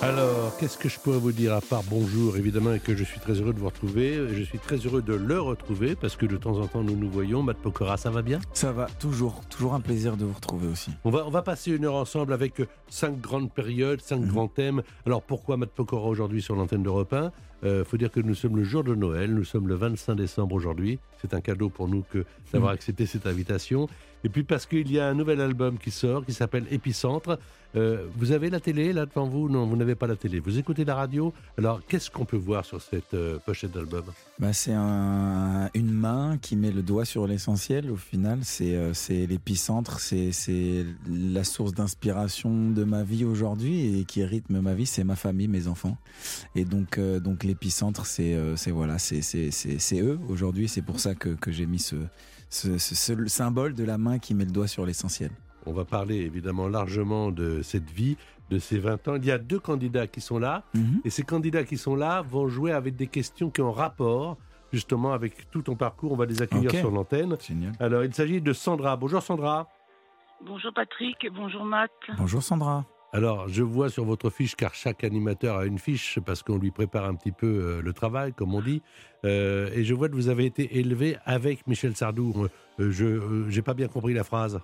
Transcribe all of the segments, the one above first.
Alors, qu'est-ce que je pourrais vous dire à part bonjour, évidemment, et que je suis très heureux de vous retrouver? Je suis très heureux de le retrouver parce que de temps en temps nous nous voyons. Matt Pokora, ça va bien? Ça va, toujours. Toujours un plaisir de vous retrouver aussi. On va, on va passer une heure ensemble avec cinq grandes périodes, cinq Mhm. grands thèmes. Alors, pourquoi Matt Pokora aujourd'hui sur l'antenne d'Europe 1 Il faut dire que nous sommes le jour de Noël, nous sommes le 25 décembre aujourd'hui. C'est un cadeau pour nous que d'avoir Mhm. accepté cette invitation. Et puis parce qu'il y a un nouvel album qui sort, qui s'appelle Épicentre. Euh, vous avez la télé là devant vous? Non, vous n'avez pas la télé. Vous écoutez la radio. Alors, qu'est-ce qu'on peut voir sur cette euh, pochette d'album? Bah, c'est un- une main qui met le doigt sur l'essentiel au final. C'est euh, l'épicentre, c'est la source d'inspiration de ma vie aujourd'hui et qui rythme ma vie, c'est ma famille, mes enfants. Et donc, l'épicentre, c'est voilà, c'est eux aujourd'hui. C'est pour ça que j'ai mis ce, ce, ce- ce symbole de la main qui met le doigt sur l'essentiel. On va parler évidemment largement de cette vie, de ces 20 ans. Il y a deux candidats qui sont là. Mhm. Et ces candidats qui sont là vont jouer avec des questions qui ont rapport justement avec tout ton parcours. On va les accueillir sur l'antenne. Alors, il s'agit de Sandra. Bonjour Sandra. Bonjour Patrick, bonjour Matt. Bonjour Sandra. Alors, je vois sur votre fiche, car chaque animateur a une fiche, parce qu'on lui prépare un petit peu euh, le travail, comme on dit. Euh, et je vois que vous avez été élevé avec Michel Sardou. Euh, je n'ai pas bien compris la phrase.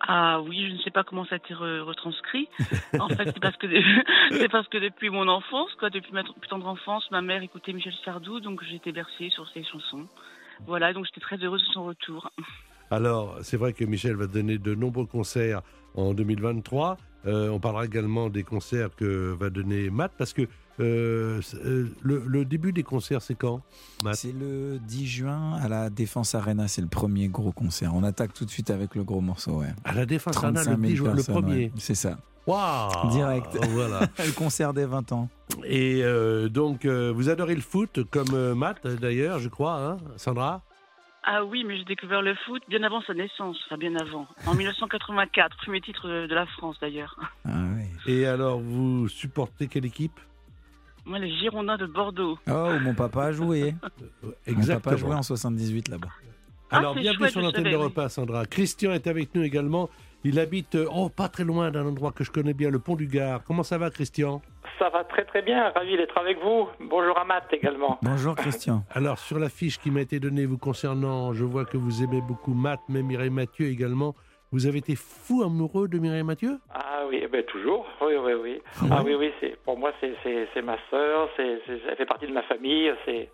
Ah oui, je ne sais pas comment ça a été re- retranscrit. En fait, c'est parce que parce que depuis mon enfance, quoi, depuis ma plus tendre enfance, ma mère écoutait Michel Sardou, donc été bercée sur ses chansons. Voilà, donc j'étais très heureuse de son retour. Alors, c'est vrai que Michel va donner de nombreux concerts en 2023. Euh, on parlera également des concerts que va donner Matt, parce que euh, euh, le, le début des concerts, c'est quand C'est le 10 juin à la Défense Arena, c'est le premier gros concert. On attaque tout de suite avec le gros morceau, ouais. À la Défense Arena, 35 le 000 10 juin, le premier. ouais. C'est ça. Waouh Direct. Voilà. Le concert des 20 ans. Et euh, donc, vous adorez le foot, comme Matt d'ailleurs, je crois, hein, Sandra? Ah oui, mais j'ai découvert le foot bien avant sa naissance, enfin bien avant, en 1984, premier titre de de la France d'ailleurs. Ah. Et alors, vous supportez quelle équipe? Moi, les Girondins de Bordeaux. Oh, où mon papa a joué. Euh, Mon papa a joué en 78 là-bas. Alors, Ah, c'est bienvenue chouette, sur l'antenne d'Europe 1, Sandra. Christian est avec nous également. Il habite, euh, oh, pas très loin d'un endroit que je connais bien, le Pont du Gard. Comment ça va, Christian? Ça va très très bien, ravi d'être avec vous. Bonjour à Matt également. Bonjour Christian. Alors, sur la fiche qui m'a été donnée vous concernant, je vois que vous aimez beaucoup Matt, mais Mireille Mathieu également. Vous avez été fou amoureux de Mireille Mathieu? Ah oui, eh ben toujours, oui, oui, oui. Ah oui, oui, c'est pour moi c'est ma sœur, c'est c'est- elle fait partie de ma famille, c'est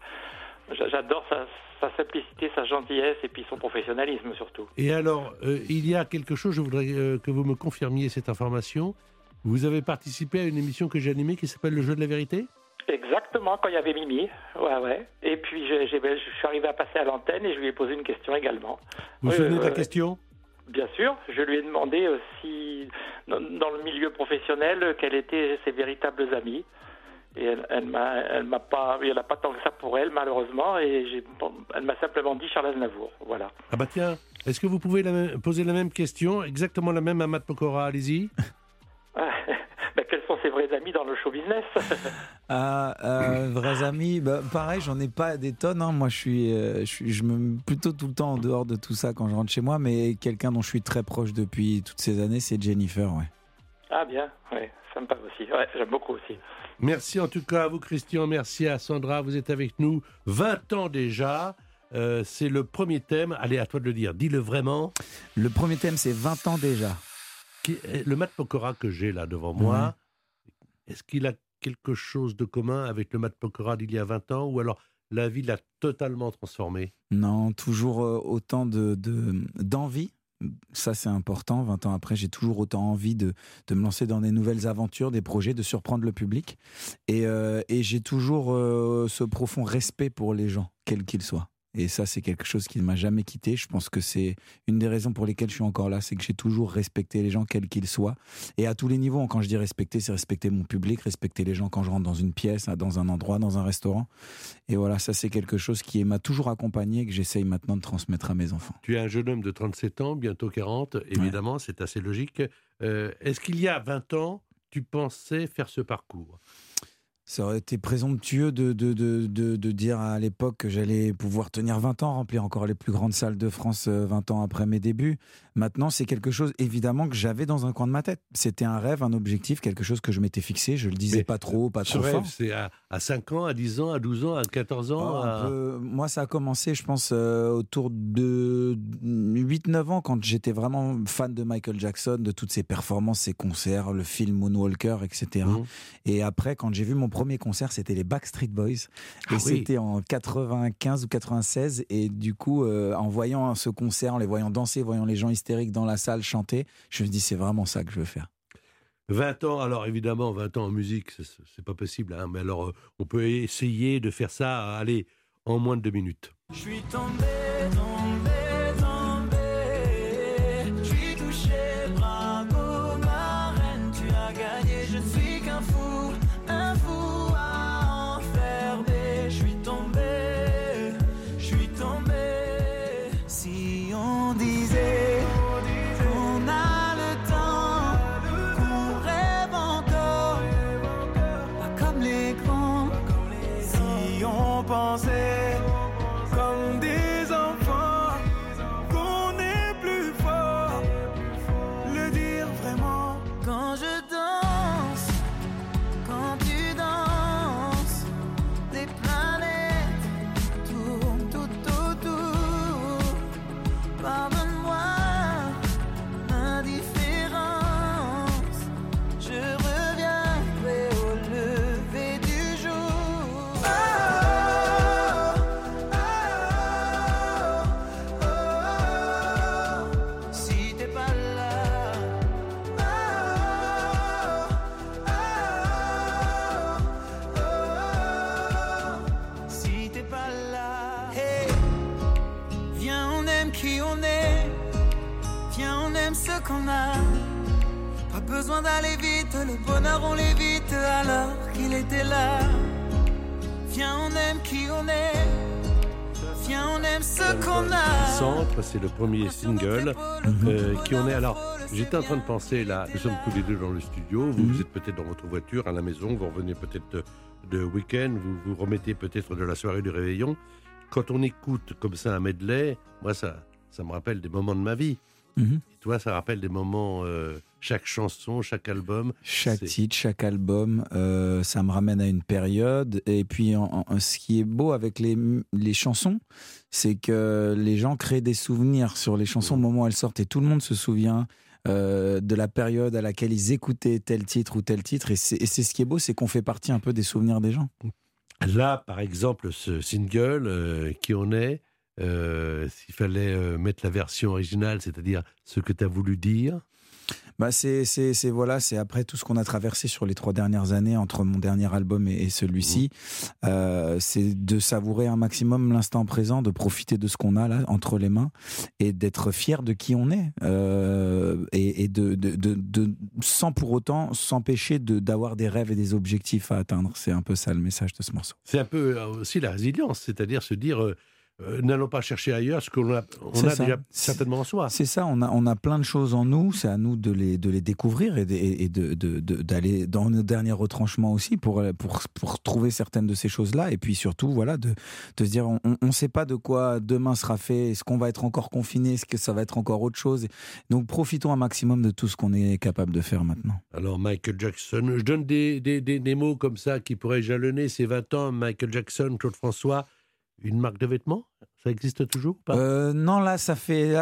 j'adore sa, sa simplicité, sa gentillesse et puis son professionnalisme surtout. Et alors, euh, il y a quelque chose, je voudrais euh, que vous me confirmiez cette information. Vous avez participé à une émission que j'ai animée qui s'appelle Le jeu de la vérité? Exactement, quand il y avait Mimi, ouais, ouais. Et puis j'ai- je suis arrivé à passer à l'antenne et je lui ai posé une question également. Vous vous souvenez de la question? Bien sûr, je lui ai demandé euh, si, dans, le milieu professionnel, quels étaient ses véritables amis. Et elle, elle m'a, elle m'a pas, il n'y en a pas tant que ça pour elle, malheureusement. Et j'ai, elle m'a simplement dit Charles Aznavour. Voilà. Ah bah tiens, est-ce que vous pouvez la même- poser la même question, exactement la même à Matt Pokora Allez-y. Ben, quels sont ses vrais amis dans le show business? Ah, euh, vrais amis, bah, pareil, j'en ai pas des tonnes. hein. Moi, je suis, euh, je suis, je me mets plutôt tout le temps en dehors de tout ça quand je rentre chez moi. Mais quelqu'un dont je suis très proche depuis toutes ces années, c'est Jennifer, ouais. Ah bien, ouais, ça me parle aussi. Ouais, j'aime beaucoup aussi. Merci en tout cas à vous, Christian. Merci à Sandra. Vous êtes avec nous 20 ans déjà. Euh, c'est le premier thème. Allez, à toi de le dire. Dis-le vraiment. Le premier thème, c'est 20 ans déjà. Qui- Le Matt Pokora que j'ai là devant moi, est-ce qu'il a quelque chose de commun avec le Matt Pokora d'il y a 20 ans ou alors la vie l'a totalement transformé? Non, toujours euh, autant de- d'envie Ça, c'est important. 20 ans après, j'ai toujours autant envie de, de, me lancer dans des nouvelles aventures, des projets, de surprendre le public. Et, euh, et j'ai toujours euh, ce profond respect pour les gens, quels qu'ils soient. Et ça, c'est quelque chose qui ne m'a jamais quitté. Je pense que c'est une des raisons pour lesquelles je suis encore là, c'est que j'ai toujours respecté les gens, quels qu'ils soient. Et à tous les niveaux, quand je dis respecter, c'est respecter mon public, respecter les gens quand je rentre dans une pièce, dans un endroit, dans un restaurant. Et voilà, ça, c'est quelque chose qui m'a toujours accompagné et que j'essaye maintenant de transmettre à mes enfants. Tu es un jeune homme de 37 ans, bientôt 40, évidemment, c'est assez logique. Euh, est-ce qu'il y a 20 ans, tu pensais faire ce parcours? Ça aurait été présomptueux de, de, de, dire à l'époque que j'allais pouvoir tenir 20 ans, remplir encore les plus grandes salles de France 20 euh, ans après mes débuts. Maintenant, c'est quelque chose, évidemment, que j'avais dans un coin de ma tête. C'était un rêve, un objectif, quelque chose que je m'étais fixé. Je le disais pas trop, pas trop fort. C'est à, 5 ans, à 10 ans, à 12 ans, à 14 ans oh, Moi, ça a commencé, je pense, euh, autour de 8-9 ans, quand j'étais vraiment fan de Michael Jackson, de toutes ses performances, ses concerts, le film Moonwalker, etc. Mmh. Et après, quand j'ai vu mon premier concert, c'était les Backstreet Boys. Ah et c'était en 95 ou 96. Et du coup, euh, en voyant ce concert, en les voyant danser, voyant les gens hystériques dans la salle chanter, je me dis c'est vraiment ça que je veux faire. 20 ans, alors évidemment, 20 ans en musique, c'est pas possible, hein, mais alors euh, on peut essayer de faire ça, allez, en moins de deux minutes. Je suis tombé, c'est le premier single euh, qui en est. Alors, j'étais en train de penser là, nous sommes tous les deux dans le studio, vous, mhm. êtes peut-être dans votre voiture à la maison, vous revenez peut-être de, week-end, vous vous remettez peut-être de la soirée du réveillon. Quand on écoute comme ça un medley, moi ça, ça me rappelle des moments de ma vie. Mhm. toi, ça rappelle des moments. Euh, chaque chanson, chaque album. Chaque titre, chaque album, euh, ça me ramène à une période. Et puis, ce qui est beau avec les, les chansons, c'est que les gens créent des souvenirs sur les chansons au moment où elles sortent. Et tout le monde se souvient euh, de la période à laquelle ils écoutaient tel titre ou tel titre. Et c'est ce qui est beau, c'est qu'on fait partie un peu des souvenirs des gens. Là, par exemple, ce single, euh, qui en est, s'il fallait mettre la version originale, c'est-à-dire ce que tu as voulu dire, bah c'est c'est voilà c'est après tout ce qu'on a traversé sur les trois dernières années entre mon dernier album et, celui-ci. Mmh. euh, c'est de savourer un maximum l'instant présent de profiter de ce qu'on a là entre les mains et d'être fier de qui on est. Euh, et, de, de, de, sans pour autant s'empêcher d'avoir des rêves et des objectifs à atteindre. C'est un peu ça le message de ce morceau. C'est un peu aussi la résilience c'est-à-dire se dire euh, n'allons pas chercher ailleurs ce qu'on a, on a déjà certainement en soi. C'est ça, on a, on a plein de choses en nous, c'est à nous de les, de les découvrir et, d'aller de, de, dans nos derniers retranchements aussi pour, pour, pour trouver certaines de ces choses-là. Et puis surtout, voilà, de, de se dire, on ne sait pas de quoi demain sera fait, est-ce qu'on va être encore confiné, est-ce que ça va être encore autre chose. Donc profitons un maximum de tout ce qu'on est capable de faire maintenant. Alors Michael Jackson, je donne des, des, des, des mots comme ça qui pourraient jalonner ces 20 ans, Michael Jackson, Claude François une marque de vêtements? Ça existe toujours euh, Non, là, ça fait.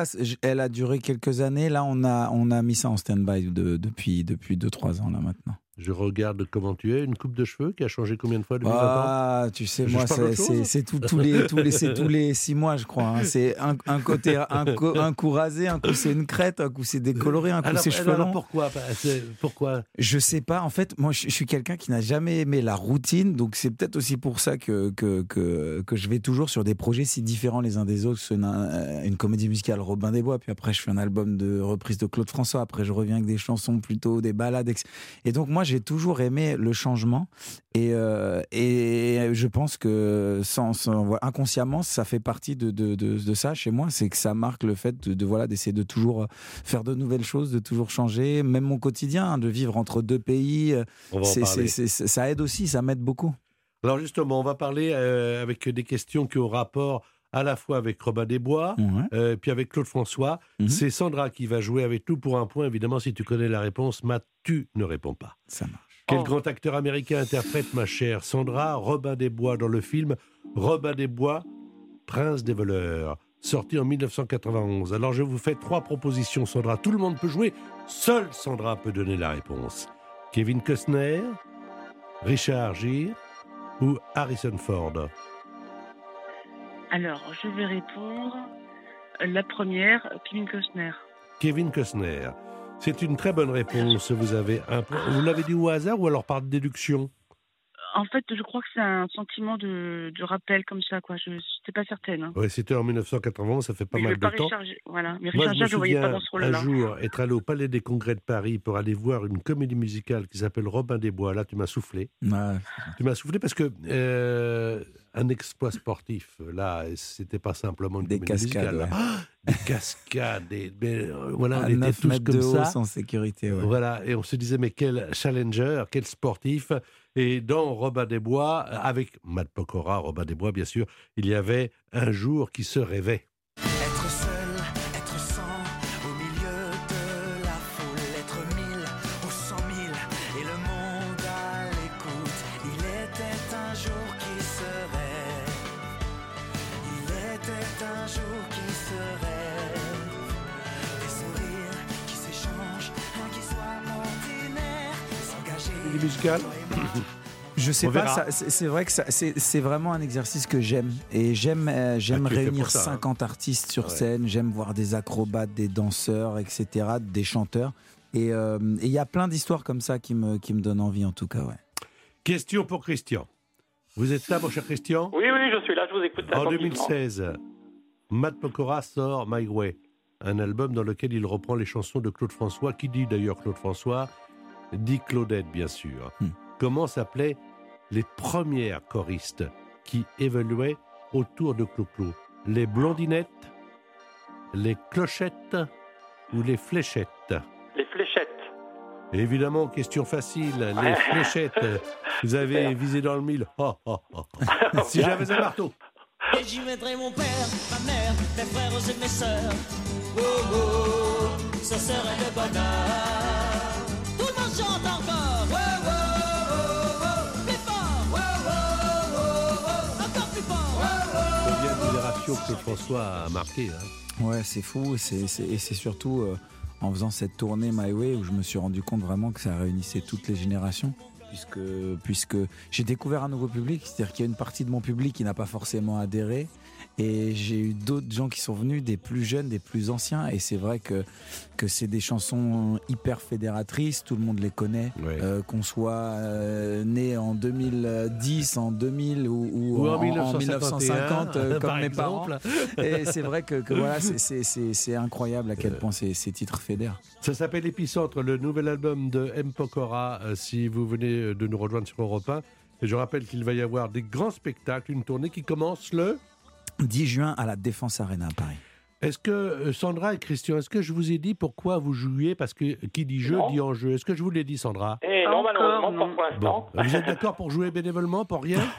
elle a duré quelques années. Là, on a, on a mis ça en stand-by depuis 2-3 ans, là, maintenant. Je regarde comment tu es. Une coupe de cheveux qui a changé combien de fois depuis 20 ans? Ah, tu sais, Je moi, c'est- tous les, tous les, c'est tous les six mois, je crois. hein. C'est un, un côté, un, co- un coup rasé, un coup c'est une crête, un coup c'est décoloré, un coup c'est cheveux alors, pourquoi Bah, Pourquoi? Je sais pas. En fait, moi, je, je suis quelqu'un qui n'a jamais aimé la routine, donc c'est peut-être aussi pour ça que, que, que, que je vais toujours sur des projets si différents les uns des autres. Une, euh, une comédie musicale Robin des Bois, puis après je fais un album de reprise de Claude François, après je reviens avec des chansons plutôt des balades. Et donc moi, j'ai toujours aimé le changement, et, euh, et je pense que sans, inconsciemment, ça fait partie de, de, de, de ça chez moi, c'est que ça marque le fait de, voilà d'essayer de toujours faire de nouvelles choses, de toujours changer, même mon quotidien, hein, de vivre entre deux pays. euh, c'est- c'est- c'est- ça aide aussi, ça m'aide beaucoup. Alors justement, on va parler euh, avec des questions qui ont rapport à la fois avec Robin des Bois, Ouais. euh, puis avec Claude François. Mhm. C'est Sandra qui va jouer avec nous pour un point. Évidemment, si tu connais la réponse, Matt, tu ne réponds pas. Ça marche. Quel Oh. grand acteur américain interprète, ma chère Sandra, Robin des Bois dans le film Robin des Bois, Prince des voleurs, sorti en 1991. Alors je vous fais trois propositions, Sandra. Tout le monde peut jouer, seule Sandra peut donner la réponse. Kevin Costner, Richard Gere ou Harrison Ford? Alors, je vais répondre. La première, Kevin Costner. Kevin Costner. C'est une très bonne réponse. Vous avez. Vous l'avez dit au hasard ou alors par déduction? En fait, je crois que c'est un sentiment de, de rappel comme ça, quoi. Je n'étais pas certaine. hein. Oui, c'était en 1991, ça fait pas Mais mal de pas temps. Voilà. Mais Moi, je me Gere, je ne voyais pas souviens dans ce un jour être allé au Palais des Congrès de Paris pour aller voir une comédie musicale qui s'appelle Robin des Bois. Là, tu m'as soufflé. Ouais. Tu m'as soufflé parce que euh, un exploit sportif, là, c'était pas simplement une Des comédie cascades, musicale. ouais. Ah, des cascades, des, mais, euh, voilà, À on était 9 tous comme de ça. sans sécurité. ouais. Voilà, et on se disait, mais quel challenger, quel sportif. Et dans Robin des Bois, avec Matt Pokora, Robin des Bois, bien sûr, il y avait un jour qui se rêvait. Être seul, être sans, au milieu de la foule, être mille ou cent mille, et le monde à l'écoute. Il était un jour qui serait, il était un jour qui serait, des sourires qui s'échangent, rien qui soit ordinaire, s'engager. Je sais On pas, c'est vrai que c'est vraiment un exercice que j'aime. Et j'aime euh, j'aime Ah, réunir ça, hein. 50 artistes sur Ouais. scène, j'aime voir des acrobates, des danseurs, etc., des chanteurs. Et euh, et il y a plein d'histoires comme ça qui me, qui me donnent envie, en tout cas. Ouais. Question pour Christian. Vous êtes là, mon cher Christian? Oui, oui, je suis là, je vous écoute. En attentivement. 2016, Matt Pokora sort My Way, un album dans lequel il reprend les chansons de Claude François. Qui dit d'ailleurs Claude François Dit Claudette, bien sûr. Hmm. Comment s'appelaient les premières choristes qui évoluaient autour de Clo-Clo Les blondinettes, les clochettes ou les fléchettes? Les fléchettes. Évidemment, question facile, les Ouais. fléchettes. Vous avez Super. visé dans le mille. Oh, oh, oh. si j'avais un marteau. Et j'y mettrai mon père, ma mère, mes frères et mes sœurs. Oh oh, ce serait le bonheur. Claude François a marqué hein Ouais, c'est fou. et c'est surtout euh, en faisant cette tournée My Way où je me suis rendu compte vraiment que ça réunissait toutes les générations. Puisque, puisque j'ai découvert un nouveau public, c'est-à-dire qu'il y a une partie de mon public qui n'a pas forcément adhéré. Et j'ai eu d'autres gens qui sont venus, des plus jeunes, des plus anciens. Et c'est vrai que, que c'est des chansons hyper fédératrices, tout le monde les connaît. Ouais. Euh, qu'on soit euh, né en 2010, en 2000 ou, ou Ou en, en en 1951, 1950, euh, comme par mes exemple. parents. Et c'est vrai que, que voilà, c'est- incroyable à quel point ces, ces titres fédèrent. Ça s'appelle Épicentre, le nouvel album de M. Pokora, euh, si vous venez de nous rejoindre sur Europe 1. Et je rappelle qu'il va y avoir des grands spectacles, une tournée qui commence le... 10 juin à la Défense Arena à Paris. Est-ce que, euh, Sandra et Christian, est-ce que je vous ai dit pourquoi vous jouiez? Parce que qui dit jeu Non. dit en jeu. Est-ce que je vous l'ai dit, Sandra? Et Pas non, encore, malheureusement, non. pas pour Bon, l'instant. vous êtes d'accord pour jouer bénévolement, pour rien?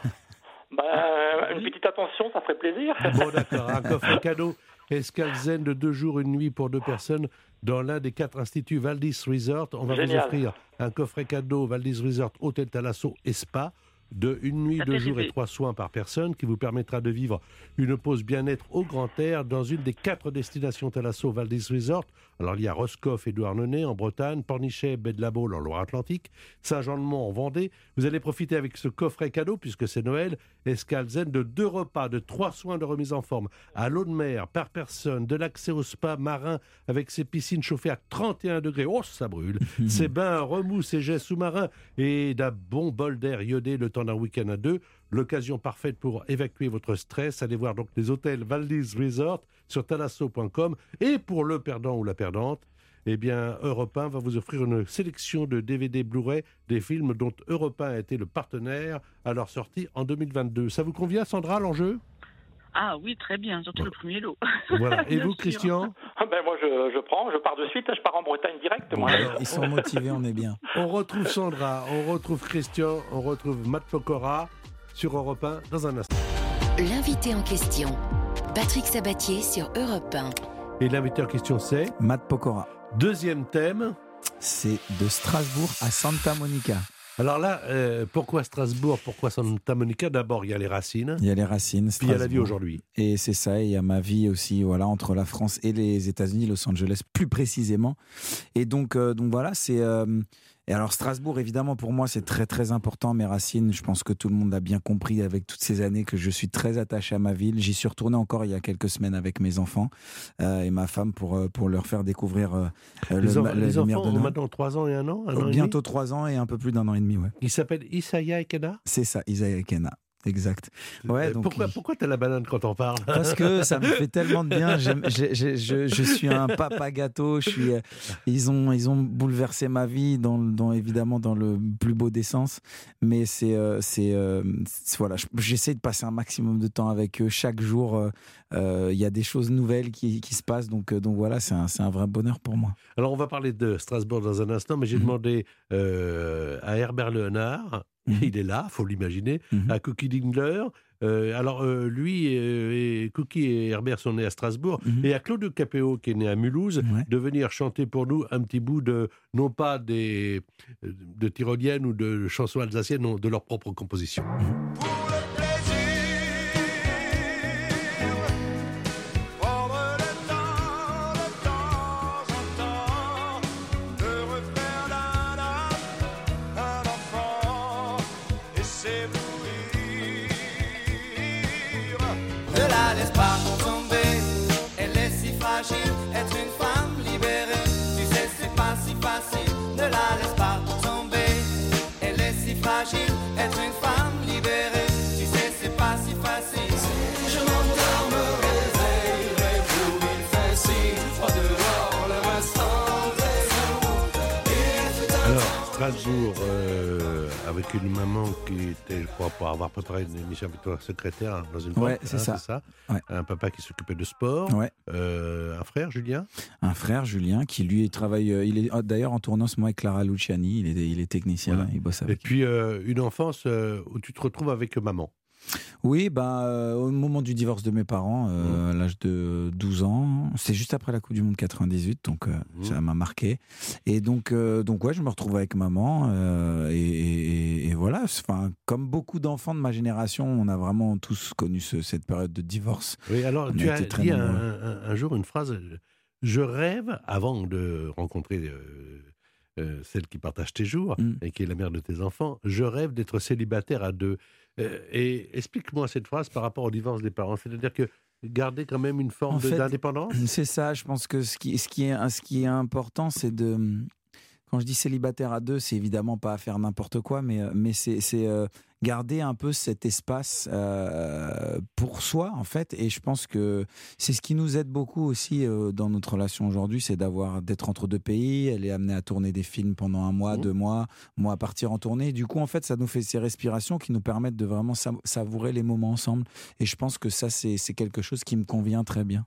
Bah, une petite attention, ça ferait plaisir. Bon, d'accord. Un coffre cadeau Escale Zen de deux jours, une nuit pour deux personnes dans l'un des quatre instituts Valdis Resort. On va vous offrir un coffret cadeau Valdis Resort Hôtel Talasso et Spa de une nuit, deux jours et trois soins par personne qui vous permettra de vivre une pause bien-être au grand air dans une des quatre destinations Talasso Valdis Resort Alors il y a Roscoff et Douarnenez en Bretagne, Pornichet, Bedlabeau en Loire-Atlantique, Saint-Jean-de-Mont en Vendée. Vous allez profiter avec ce coffret cadeau, puisque c'est Noël, Escale Zen, de deux repas, de trois soins de remise en forme à l'eau de mer par personne, de l'accès au spa marin avec ses piscines chauffées à 31 degrés. Oh, ça brûle Ses bains, remous, ses jets sous-marins et d'un bon bol d'air iodé le temps d'un week-end à deux. L'occasion parfaite pour évacuer votre stress. Allez voir donc les hôtels Valdez Resort sur talasso.com. Et pour le perdant ou la perdante, eh bien, Europe 1 va vous offrir une sélection de DVD Blu-ray des films dont Europe 1 a été le partenaire à leur sortie en 2022. Ça vous convient, Sandra, l'enjeu? Ah oui, très bien, surtout Voilà. le premier lot. Voilà. Et vous. Christian? Ah ben moi je, je prends, je pars de suite, je pars en Bretagne direct. moi. Ils sont motivés, on est bien. On retrouve Sandra, on retrouve Christian, on retrouve Matt Pokora sur Europe 1 dans un instant. L'invité en question, Patrick Sabatier sur Europe 1. Et l'invité en question, c'est Matt Pokora. deuxième thème. C'est de Strasbourg à Santa Monica. Alors là, euh, pourquoi Strasbourg Pourquoi Santa Monica? D'abord, il y a les racines, Il y a les racines. puis il y a la vie aujourd'hui. Et c'est ça, et il y a ma vie aussi, voilà, entre la France et les États-Unis, Los Angeles plus précisément. Et donc, euh, donc voilà, c'est. euh, et alors Strasbourg, évidemment, pour moi, c'est très très important. Mes racines, je pense que tout le monde a bien compris avec toutes ces années que je suis très attaché à ma ville. J'y suis retourné encore il y a quelques semaines avec mes enfants euh, et ma femme pour euh, pour leur faire découvrir euh, Les, le, en- la les lumière enfants de ont maintenant 3 ans et 1 an, un an et Bientôt demi? trois ans et un peu plus d'un an et demi, ouais. Il s'appelle Isaiah Ekena? C'est ça, Isaiah et Kenna. Exact. Ouais, Euh, donc pourquoi il- pourquoi t'as la banane quand on parle Parce que ça me fait tellement de bien. Je, je suis un papa gâteau. Je suis. euh, Ils ont, ils ont bouleversé ma vie dans, dans évidemment dans le plus beau des sens. Mais c'est, euh, c'est, voilà. je- J'essaie de passer un maximum de temps avec eux chaque jour. euh, Il y a des choses nouvelles qui, qui se passent. Donc, donc voilà, c'est un, un vrai bonheur pour moi. Alors, on va parler de Strasbourg dans un instant, mais j'ai Mhm. demandé euh, à Herbert Léonard, Mhm. il est là, faut l'imaginer, Mhm. à Cookie Dingler. euh, alors, euh, lui euh, et Cookie et Herbert sont nés à Strasbourg, Mhm. et à Claude Capéo, qui est né à Mulhouse, Ouais. de venir chanter pour nous un petit bout de, non pas des, de tyroliennes ou de chansons alsaciennes, non, de leur propre composition. Pour 15 jours euh, avec une maman qui était, je crois, pour avoir préparé une émission avec toi, secrétaire hein, dans une ouais, c'est hein, ça. ça. Un papa qui s'occupait de sport. Ouais. Euh, un frère, Julien? Un frère, Julien, qui lui travaille. Euh, il est ah, d'ailleurs en tournant ce mois avec Clara Luciani. Il est, il est technicien, il bosse avec. Et puis, une enfance où tu te retrouves avec maman. Oui, bah, euh, au moment du divorce de mes parents, euh, à l'âge de 12 ans, c'est juste après la Coupe du Monde 98, donc euh, Mhm. ça m'a marqué. Et donc, donc ouais, je me retrouve avec maman, et, et- et voilà. Enfin, comme beaucoup d'enfants de ma génération, on a vraiment tous connu ce- cette période de divorce. Oui, alors, On tu as dit un, nombreux. un- un jour une phrase Je rêve, avant de rencontrer celle qui partage tes jours Mm. et qui est la mère de tes enfants, je rêve d'être célibataire à deux. Euh, et explique-moi cette phrase par rapport au divorce des parents. C'est-à-dire que garder quand même une forme En de- fait, d'indépendance? C'est ça, je pense que ce qui, ce qui, est, ce qui est important, c'est de. Quand je dis célibataire à deux, c'est évidemment pas à faire n'importe quoi, mais, euh, mais c'est c'est, euh, garder un peu cet espace euh, pour soi, en fait. Et je pense que c'est ce qui nous aide beaucoup aussi euh, dans notre relation aujourd'hui, c'est d'avoir d'être entre deux pays. Elle est amenée à tourner des films pendant un mois, Mhm. deux mois, moi à partir en tournée. Du coup, en fait, ça nous fait ces respirations qui nous permettent de vraiment sa- savourer les moments ensemble. Et je pense que ça, c'est quelque chose qui me convient très bien.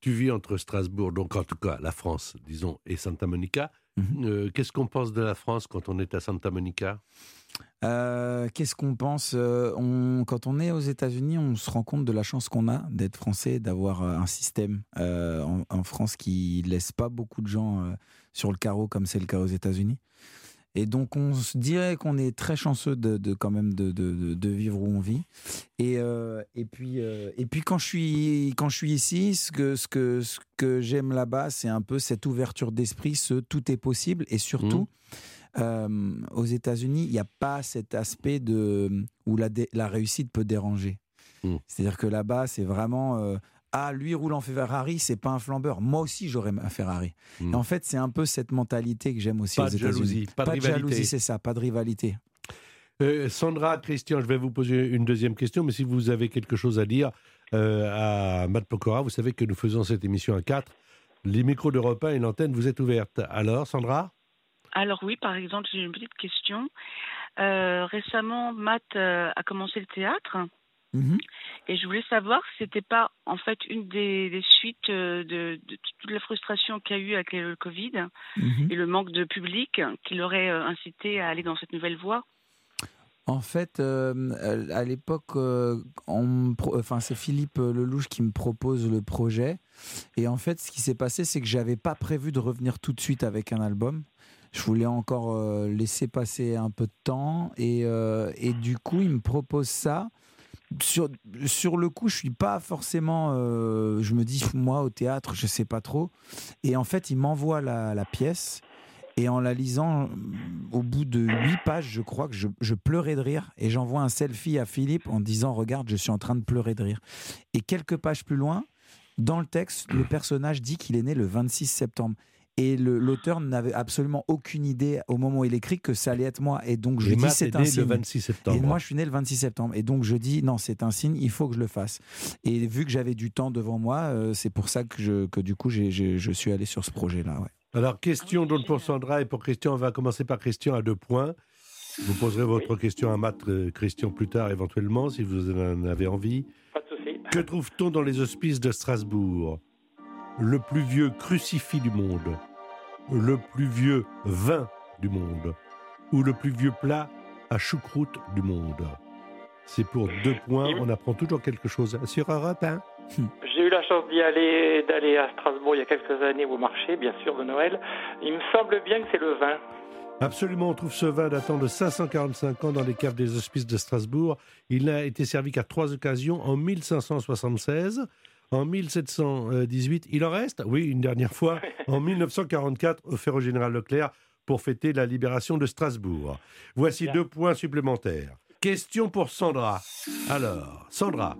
Tu vis entre Strasbourg, donc en tout cas la France, disons, et Santa Monica. Mhm. Euh, Qu'est-ce qu'on pense de la France quand on est à Santa Monica? Euh, Qu'est-ce qu'on pense Euh, Quand on est aux États-Unis, on se rend compte de la chance qu'on a d'être français, d'avoir euh, un système en, France qui laisse pas beaucoup de gens sur le carreau comme c'est le cas aux États-Unis. Et donc, on se dirait qu'on est très chanceux de, quand même de, vivre où on vit. Et, puis, quand je suis ici, ce que j'aime là-bas, c'est un peu cette ouverture d'esprit, ce tout est possible, et surtout. Euh, aux États-Unis, il n'y a pas cet aspect de où la, dé- la réussite peut déranger. Mm. C'est-à-dire que là-bas, c'est vraiment euh, ah lui roule en Ferrari, c'est pas un flambeur. Moi aussi, j'aurais un Ferrari. Mm. Et en fait, c'est un peu cette mentalité que j'aime aussi Pas aux de États-Unis. jalousie, pas de rivalité. jalousie, c'est ça, pas de rivalité. Euh, Sandra, Christian, je vais vous poser une deuxième question, mais si vous avez quelque chose à dire euh, à Matt Pokora, vous savez que nous faisons cette émission à 4. Les micros d'Europe 1 et l'antenne, vous êtes ouvertes. Alors, Sandra? Alors oui, par exemple, j'ai une petite question. Euh, récemment, Matt euh, a commencé le théâtre Mhm. et je voulais savoir si c'était pas en fait une des, des suites euh, de, de toute la frustration qu'il y a eu avec le Covid Mhm. et le manque de public qui l'aurait incité à aller dans cette nouvelle voie. En fait, euh, à l'époque, euh, enfin, c'est Philippe Lelouch qui me propose le projet. Et en fait, ce qui s'est passé, c'est que j'avais pas prévu de revenir tout de suite avec un album. Je voulais encore euh, laisser passer un peu de temps. Et, euh, et du coup, il me propose ça. Sur, sur le coup, je suis pas forcément. euh, je me dis, moi, au théâtre, je sais pas trop. Et en fait, il m'envoie la, la pièce. Et en la lisant, au bout de huit pages, je crois que je, je pleurais de rire. Et j'envoie un selfie à Philippe en disant Regarde, je suis en train de pleurer de rire. Et quelques pages plus loin, dans le texte, le personnage dit qu'il est né le 26 septembre. Et l'auteur n'avait absolument aucune idée au moment où il écrit que ça allait être moi. Et donc je Et dis c'est est un né signe. le 26 septembre. Et moi, je suis né le 26 septembre. Et donc, je dis, non, c'est un signe, il faut que je le fasse. Et vu que j'avais du temps devant moi, euh, c'est pour ça que, je, que du coup, je suis allé sur ce projet-là. Ouais. Alors, question donc pour Sandra et pour Christian. On va commencer par Christian à deux points. Vous poserez votre question à Matt, euh, Christian, plus tard, éventuellement, si vous en avez envie. Pas de souci. Que trouve-t-on dans les hospices de Strasbourg? Le plus vieux crucifix du monde, le plus vieux vin du monde, ou le plus vieux plat à choucroute du monde C'est pour deux points, on apprend toujours quelque chose sur Europe 1. J'ai eu la chance d'y aller, d'aller à Strasbourg il y a quelques années au marché, bien sûr, de Noël. Il me semble bien que c'est le vin. Absolument, on trouve ce vin datant de 545 ans dans les caves des hospices de Strasbourg. Il n'a été servi qu'à trois occasions, en 1576, en 1718. Il en reste Oui, une dernière fois, en 1944, au Ferro Général Leclerc, pour fêter la libération de Strasbourg. Voici deux points supplémentaires. Question pour Sandra. Alors, Sandra,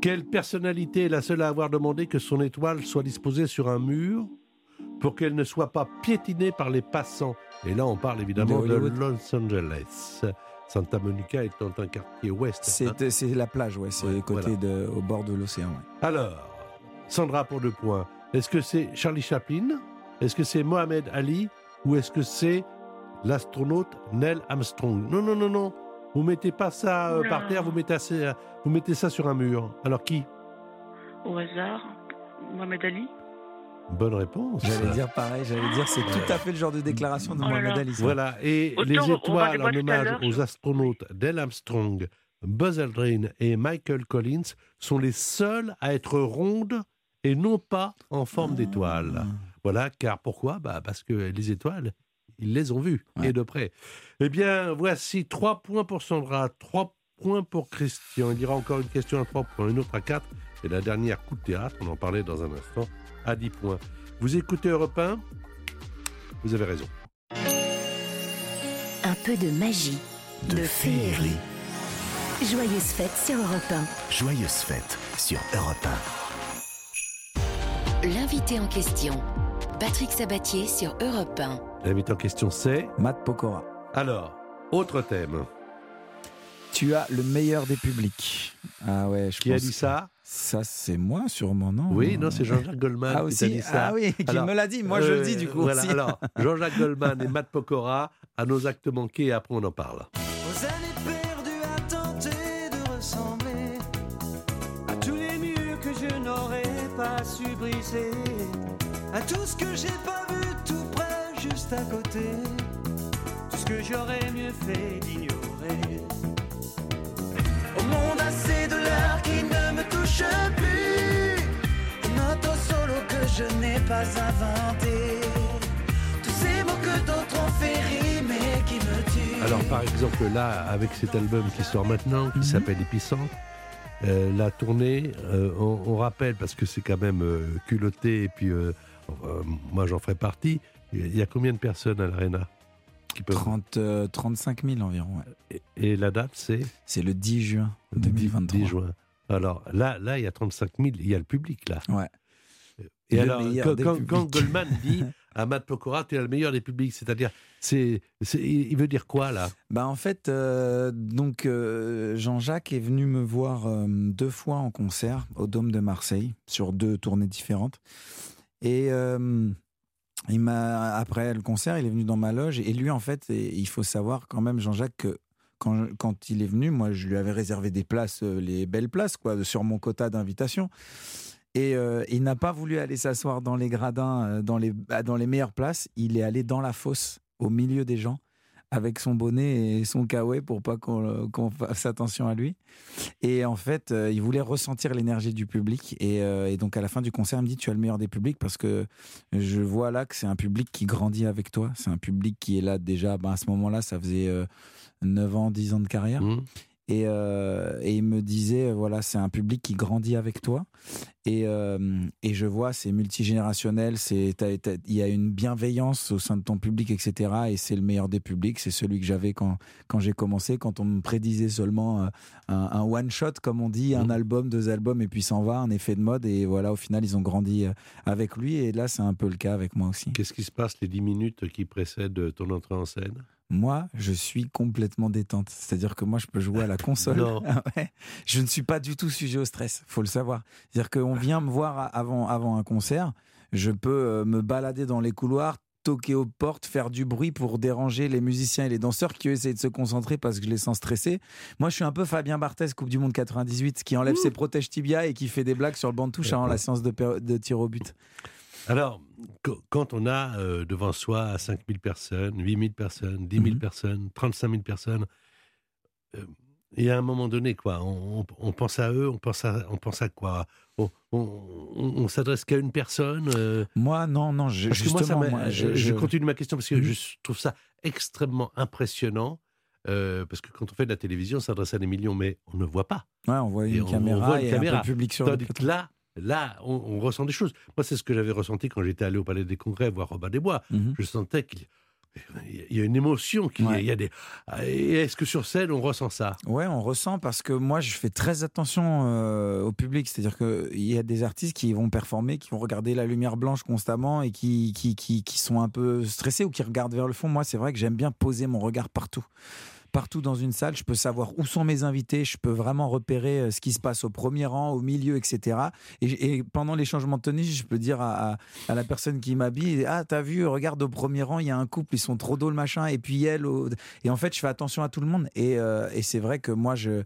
quelle personnalité est la seule à avoir demandé que son étoile soit disposée sur un mur pour qu'elle ne soit pas piétinée par les passants? Et là, on parle évidemment De de. Los Angeles. Santa Monica étant un quartier ouest. C'est la plage, ouais, c'est Ouais, côté de, au bord de l'océan. ouais. Alors, Sandra pour deux points. Est-ce que c'est Charlie Chaplin? Est-ce que c'est Mohamed Ali? Ou est-ce que c'est l'astronaute Neil Armstrong? Non, non, non, non. Vous mettez pas ça euh, par terre, vous mettez, ça, vous mettez ça sur un mur. Alors qui? Au hasard, Mohamed Ali? Bonne réponse. J'allais dire pareil, j'allais dire c'est tout à fait le genre de déclaration de Oh Mohamed. Ali. Voilà, et Autant les étoiles les en hommage aux astronautes Neil Armstrong, Buzz Aldrin et Michael Collins sont les seuls à être rondes et non pas en forme d'étoile. Ah. Voilà, car pourquoi? Bah Parce que les étoiles, ils les ont vues, Ouais. et de près. Eh bien, voici trois points pour Sandra, trois points pour Christian. Il y aura encore une question à trois points, une autre à quatre, et la dernière coup de théâtre, on en parlait dans un instant, à 10 points. Vous écoutez Europe 1 Vous avez raison. Un peu de magie, de, féerie. Joyeuse fête sur Europe Joyeuse fête sur Europe 1. L'invité en question, Patrick Sabatier sur Europe 1. L'invité en question, c'est... Matt Pokora. Alors, autre thème. Tu as le meilleur des publics. Ah ouais, je Qui a dit que- ça? Ça, c'est moi, sûrement, non Oui, non, c'est Jean-Jacques Goldman Ah qui aussi dit ça. Ah oui, qui Alors, me l'a dit. Moi, je le Euh, dis du coup voilà, aussi. alors, Jean-Jacques Goldman et Matt Pokora à nos actes manqués et après on en parle. Aux années perdues à tenter de ressembler à tous les murs que je n'aurais pas su briser, à tout ce que j'ai pas vu tout près, juste à côté, tout ce que j'aurais mieux fait d'ignorer. Au monde assez de l'heure qui ne touche plus, solo que je n'ai pas inventé. Tous ces mots que d'autres ont fait rimer par exemple, là, avec cet album qui sort maintenant, qui Mhm. s'appelle Épicentre, euh, la tournée, euh, on, on rappelle, parce que c'est quand même euh, culotté, et puis euh, euh, moi j'en ferai partie, il y a combien de personnes à l'Arena qui peuvent... 30, euh, 35 000 environ. ouais. Et, et la date, c'est C'est le 10 juin 10 2023. 10 juin. Alors là, là, il y a 35 000, il y a le public là. Ouais. Et Le alors, quand, Goldman dit à Matt Pokora, tu es le meilleur des publics, c'est-à-dire, c'est, c'est- il veut dire quoi là? Bah en fait, euh, donc euh, Jean-Jacques est venu me voir euh, deux fois en concert au Dôme de Marseille sur deux tournées différentes. Et il m'a après le concert, il est venu dans ma loge et lui en fait, il faut savoir quand même Jean-Jacques que quand, il est venu, moi je lui avais réservé des places, euh, les belles places quoi, sur mon quota d'invitation. Et euh, il n'a pas voulu aller s'asseoir dans les gradins, euh, dans les, bah, dans les meilleures places. Il est allé dans la fosse, au milieu des gens, avec son bonnet et son kawaii pour pas qu'on qu'on fasse attention à lui. Et en fait, il voulait ressentir l'énergie du public. Et, et donc, à la fin du concert, il me dit Tu as le meilleur des publics parce que je vois là que c'est un public qui grandit avec toi. C'est un public qui est là déjà. Ben, à ce moment-là, ça faisait 9 ans, 10 ans de carrière. Et, euh, et il me disait, euh, voilà, c'est un public qui grandit avec toi. Et, euh, et je vois, c'est multigénérationnel, c'est, il y a une bienveillance au sein de ton public, etc. Et c'est le meilleur des publics. C'est celui que j'avais quand, quand j'ai commencé, quand on me prédisait seulement un, un one-shot, comme on dit, un Mhm. album, deux albums, et puis s'en va, un effet de mode. Et voilà, au final, ils ont grandi avec lui. Et là, c'est un peu le cas avec moi aussi. Qu'est-ce qui se passe les 10 minutes qui précèdent ton entrée en scène? Moi, je suis complètement détente. C'est-à-dire que moi, je peux jouer à la console. Non. Ah ouais. Je ne suis pas du tout sujet au stress, faut le savoir. C'est-à-dire qu'on vient me voir a- avant, avant un concert, je peux euh, me balader dans les couloirs, toquer aux portes, faire du bruit pour déranger les musiciens et les danseurs qui eux essayent de se concentrer parce que je les sens stressés. Moi, je suis un peu Fabien Barthez, Coupe du Monde 98, qui enlève ses protèges tibia et qui fait des blagues sur le banc de touche avant la séance de tir au but. Alors, qu- quand on a euh, devant soi 5000 personnes, 8000 personnes, 10 000 Mhm. personnes, 35 000 personnes, euh, il y a un moment donné, quoi, on, on- pense à eux, on pense à, on pense à quoi? On, on- on- s'adresse qu'à une personne euh, Moi, non, non, je, que moi, ça justement, m'a- moi, je, je continue ma question parce que Mhm. je trouve ça extrêmement impressionnant. euh, parce que quand on fait de la télévision, on s'adresse à des millions, mais on ne voit pas. Ouais, on voit Et une on- on caméra voit une et caméra. un peu public sur Tandis là, là, on, on ressent des choses. Moi, c'est ce que j'avais ressenti quand j'étais allé au Palais des Congrès voir Robin des Bois. Mhm. Je sentais qu'il il y a une émotion. Qui, Ouais. il y a des... Et Est-ce que sur scène, on ressent ça? Ouais, on ressent parce que moi, je fais très attention euh, au public. C'est-à-dire qu'il y a des artistes qui vont performer, qui vont regarder la lumière blanche constamment et qui, qui, qui, qui sont un peu stressés ou qui regardent vers le fond. Moi, c'est vrai que j'aime bien poser mon regard partout. Partout dans une salle, je peux savoir où sont mes invités, je peux vraiment repérer euh, ce qui se passe au premier rang, au milieu, etc. Et, pendant les changements de tenue, je peux dire à, la personne qui m'habille Ah, t'as vu, regarde au premier rang, il y a un couple, ils sont trop drôles, machin. Et puis elle, et en fait, je fais attention à tout le monde. Et, euh, et c'est vrai que moi, je,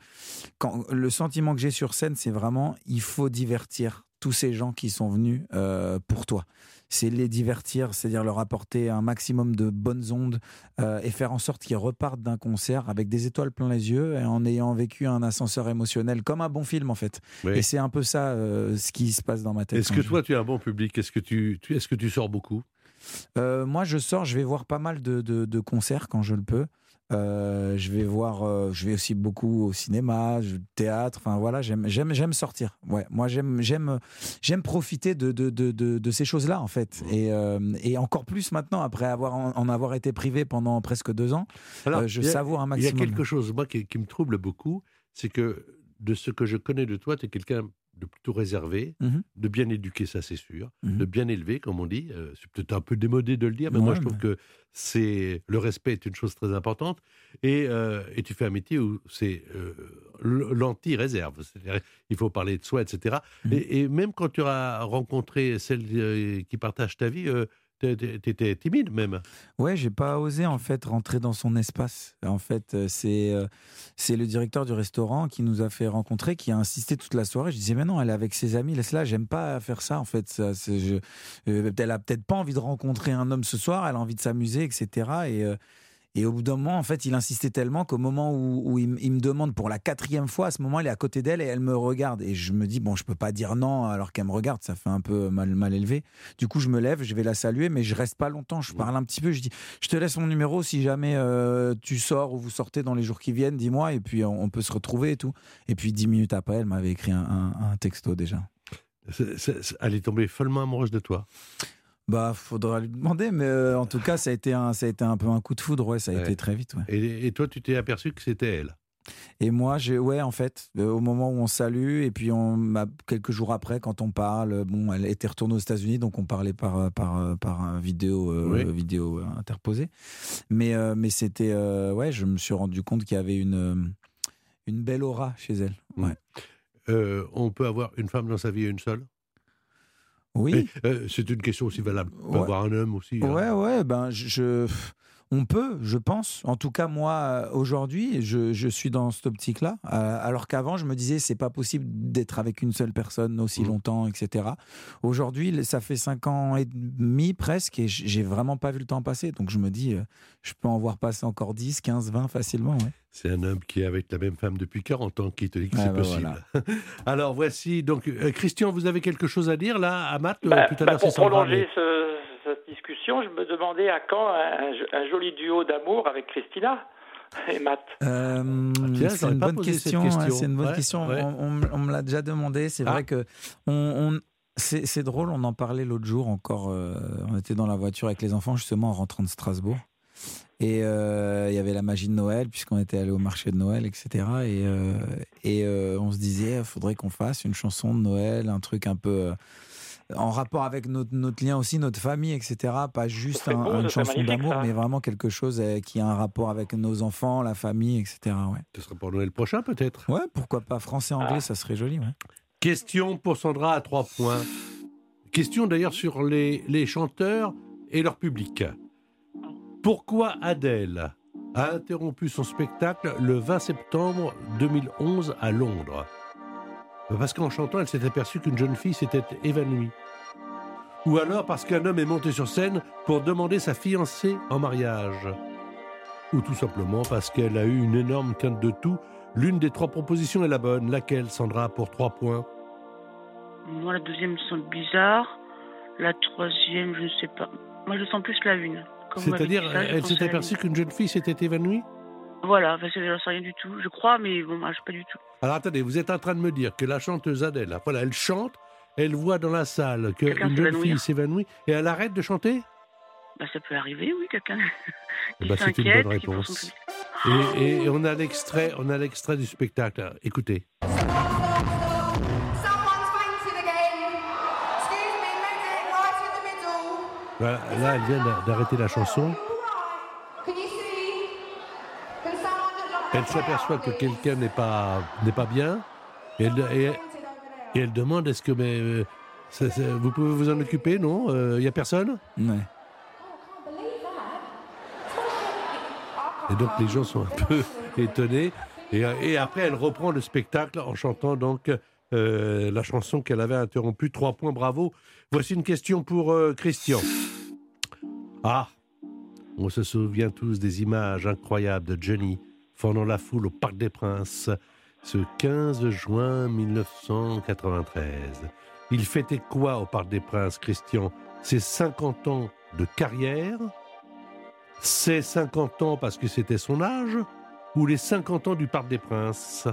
quand, le sentiment que j'ai sur scène, c'est vraiment il faut divertir tous ces gens qui sont venus euh, pour toi. C'est les divertir, c'est-à-dire leur apporter un maximum de bonnes ondes euh, et faire en sorte qu'ils repartent d'un concert avec des étoiles plein les yeux et en ayant vécu un ascenseur émotionnel comme un bon film en fait. Oui. Et c'est un peu ça euh, ce qui se passe dans ma tête. Est-ce que je- toi, tu es un bon public? Est-ce que tu, tu- est-ce que tu sors beaucoup? Moi, je sors, je vais voir pas mal de, de- de concerts quand je le peux. Euh, je vais voir, euh, je vais aussi beaucoup au cinéma, je- théâtre. Enfin voilà, j'aime, j'aime, j'aime sortir. Ouais, moi j'aime, j'aime, j'aime profiter de de, de, de, de ces choses-là en fait. Et, euh, et encore plus maintenant après avoir en, en avoir été privé pendant presque deux ans, Alors, je a- savoure un Il y a maximum. quelque chose, moi, qui, qui me trouble beaucoup, c'est que de ce que je connais de toi, tu es quelqu'un de plutôt réservé, Mhm. de bien éduqué, ça c'est sûr, Mhm. de bien élevé, comme on dit. Euh, c'est peut-être un peu démodé de le dire, mais moi je trouve mais- que c'est le respect est une chose très importante. Et, euh, et tu fais un métier où c'est euh, l'anti-réserve. Il faut parler de soi, etc. Mhm. Et, et même quand tu auras rencontré celle euh, qui partage ta vie, t'étais timide même. Ouais, j'ai pas osé en fait rentrer dans son espace. En fait, euh, c'est euh, c'est le directeur du restaurant qui nous a fait rencontrer, qui a insisté toute la soirée. Je disais mais non, elle est avec ses amis, laisse-la. J'aime pas faire ça en fait. Euh, elle a peut-être pas envie de rencontrer un homme ce soir. Elle a envie de s'amuser, etc. Et Et au bout d'un moment, en fait, il insistait tellement qu'au moment où, où il, il me demande pour la quatrième fois, à ce moment, elle est à côté d'elle et elle me regarde. Et je me dis, bon, je peux pas dire non alors qu'elle me regarde, ça fait un peu mal, mal élevé. Du coup, je me lève, je vais la saluer, mais je reste pas longtemps. Je parle un petit peu, je dis, je te laisse mon numéro si jamais euh, tu sors ou vous sortez dans les jours qui viennent, dis-moi, et puis on, on peut se retrouver et tout. Et puis dix minutes après, elle m'avait écrit un, un- un texto déjà. Elle est tombée follement amoureuse de toi? Bah, faudra lui demander, mais euh, en tout cas, ça a été un, ça a été un peu un coup de foudre, ouais, ça a Ouais. été très vite, ouais. Et, et toi, tu t'es aperçu que c'était elle? Et moi, j'ai, ouais, en fait, euh, au moment où on salue, et puis on, quelques jours après, quand on parle, euh, bon, elle était retournée aux États-Unis, donc on parlait par par par vidéo euh, Oui. vidéo interposée. Mais mais c'était, ouais, je me suis rendu compte qu'il y avait une une belle aura chez elle. Ouais. Euh, on peut avoir une femme dans sa vie et une seule? Oui. Euh, C'est une question aussi valable. On peut Ouais. avoir un homme aussi. hein. Ouais, ouais, ben je, je- on peut, je pense. En tout cas, moi, aujourd'hui, je, je suis dans cette optique-là. Euh, alors qu'avant, je me disais, c'est pas possible d'être avec une seule personne aussi Mhm. longtemps, etc. Aujourd'hui, ça fait cinq ans et demi presque, et j'ai vraiment pas vu le temps passer. Donc je me dis, euh, je peux en voir passer encore 10, 15, 20 facilement. ouais. C'est un homme qui est avec la même femme depuis 40 ans qui te dit que Ah c'est bah possible. Alors voici, donc, euh, Christian, vous avez quelque chose à dire là, à Matt Bah, Tout à bah, l'heure, c'est pour prolonger ce- je me demandais à quand un, un joli duo d'amour avec Christina et Matt. Euh, tiens, c'est une bonne question. ouais, question. c'est une bonne Ouais, question. ouais. On, on me- on me l'a déjà demandé. C'est Ah. vrai que on, on- c'est c'est drôle. On en parlait l'autre jour encore. euh, on était dans la voiture avec les enfants justement en rentrant de Strasbourg. Et euh, il y avait la magie de Noël puisqu'on était allé au marché de Noël, etc. Et, euh, et euh, on se disait, il faudrait qu'on fasse une chanson de Noël, un truc un peu euh, en rapport avec notre, notre lien aussi, notre famille, etc. Pas juste serait un- beau, une chanson d'amour, mais vraiment quelque chose euh, qui a un rapport avec nos enfants, la famille, etc. Ouais. Ce sera pour Noël prochain peut-être. Ouais, pourquoi pas français-anglais, Ah. ça serait joli. Ouais. Question pour Sandra à trois points. Question d'ailleurs sur les, les chanteurs et leur public. Pourquoi Adèle a interrompu son spectacle le 20 septembre 2011 à Londres? Parce qu'en chantant, elle s'est aperçue qu'une jeune fille s'était évanouie. Ou alors parce qu'un homme est monté sur scène pour demander sa fiancée en mariage. Ou tout simplement parce qu'elle a eu une énorme quinte de tout. L'une des trois propositions est la bonne. Laquelle, Sandra, pour trois points? Moi, la deuxième me semble bizarre. La troisième, je ne sais pas. Moi, je sens plus la une. C'est-à-dire, elle s'est aperçue qu'une jeune fille s'était évanouie? Voilà, parce que j'en sais rien du tout. Je crois, mais bon, je sais pas du tout. Alors attendez, vous êtes en train de me dire que la chanteuse Adèle, là, voilà, elle chante, elle voit dans la salle qu'une jeune fille s'évanouit et elle arrête de chanter? Bah, ça peut arriver, oui, quelqu'un. Ben, c'est une bonne réponse. et, et- et on a l'extrait, on a l'extrait du spectacle. Écoutez. Voilà, là, elle vient d'a- d'arrêter la chanson. Elle s'aperçoit que quelqu'un n'est pas n'est pas bien et elle, et- et elle demande est-ce que mais euh, vous pouvez vous en occuper Non, il y a personne? Ouais. Et donc les gens sont un peu étonnés. Et, et après, elle reprend le spectacle en chantant donc euh, la chanson qu'elle avait interrompue. Trois points, bravo. Voici une question pour euh, Christian. Ah, on se souvient tous des images incroyables de Johnny fendant la foule au Parc des Princes ce 15 juin 1993. Il fêtait quoi au Parc des Princes, Christian? Ses 50 ans de carrière? Ses 50 ans parce que c'était son âge? Ou les 50 ans du Parc des Princes?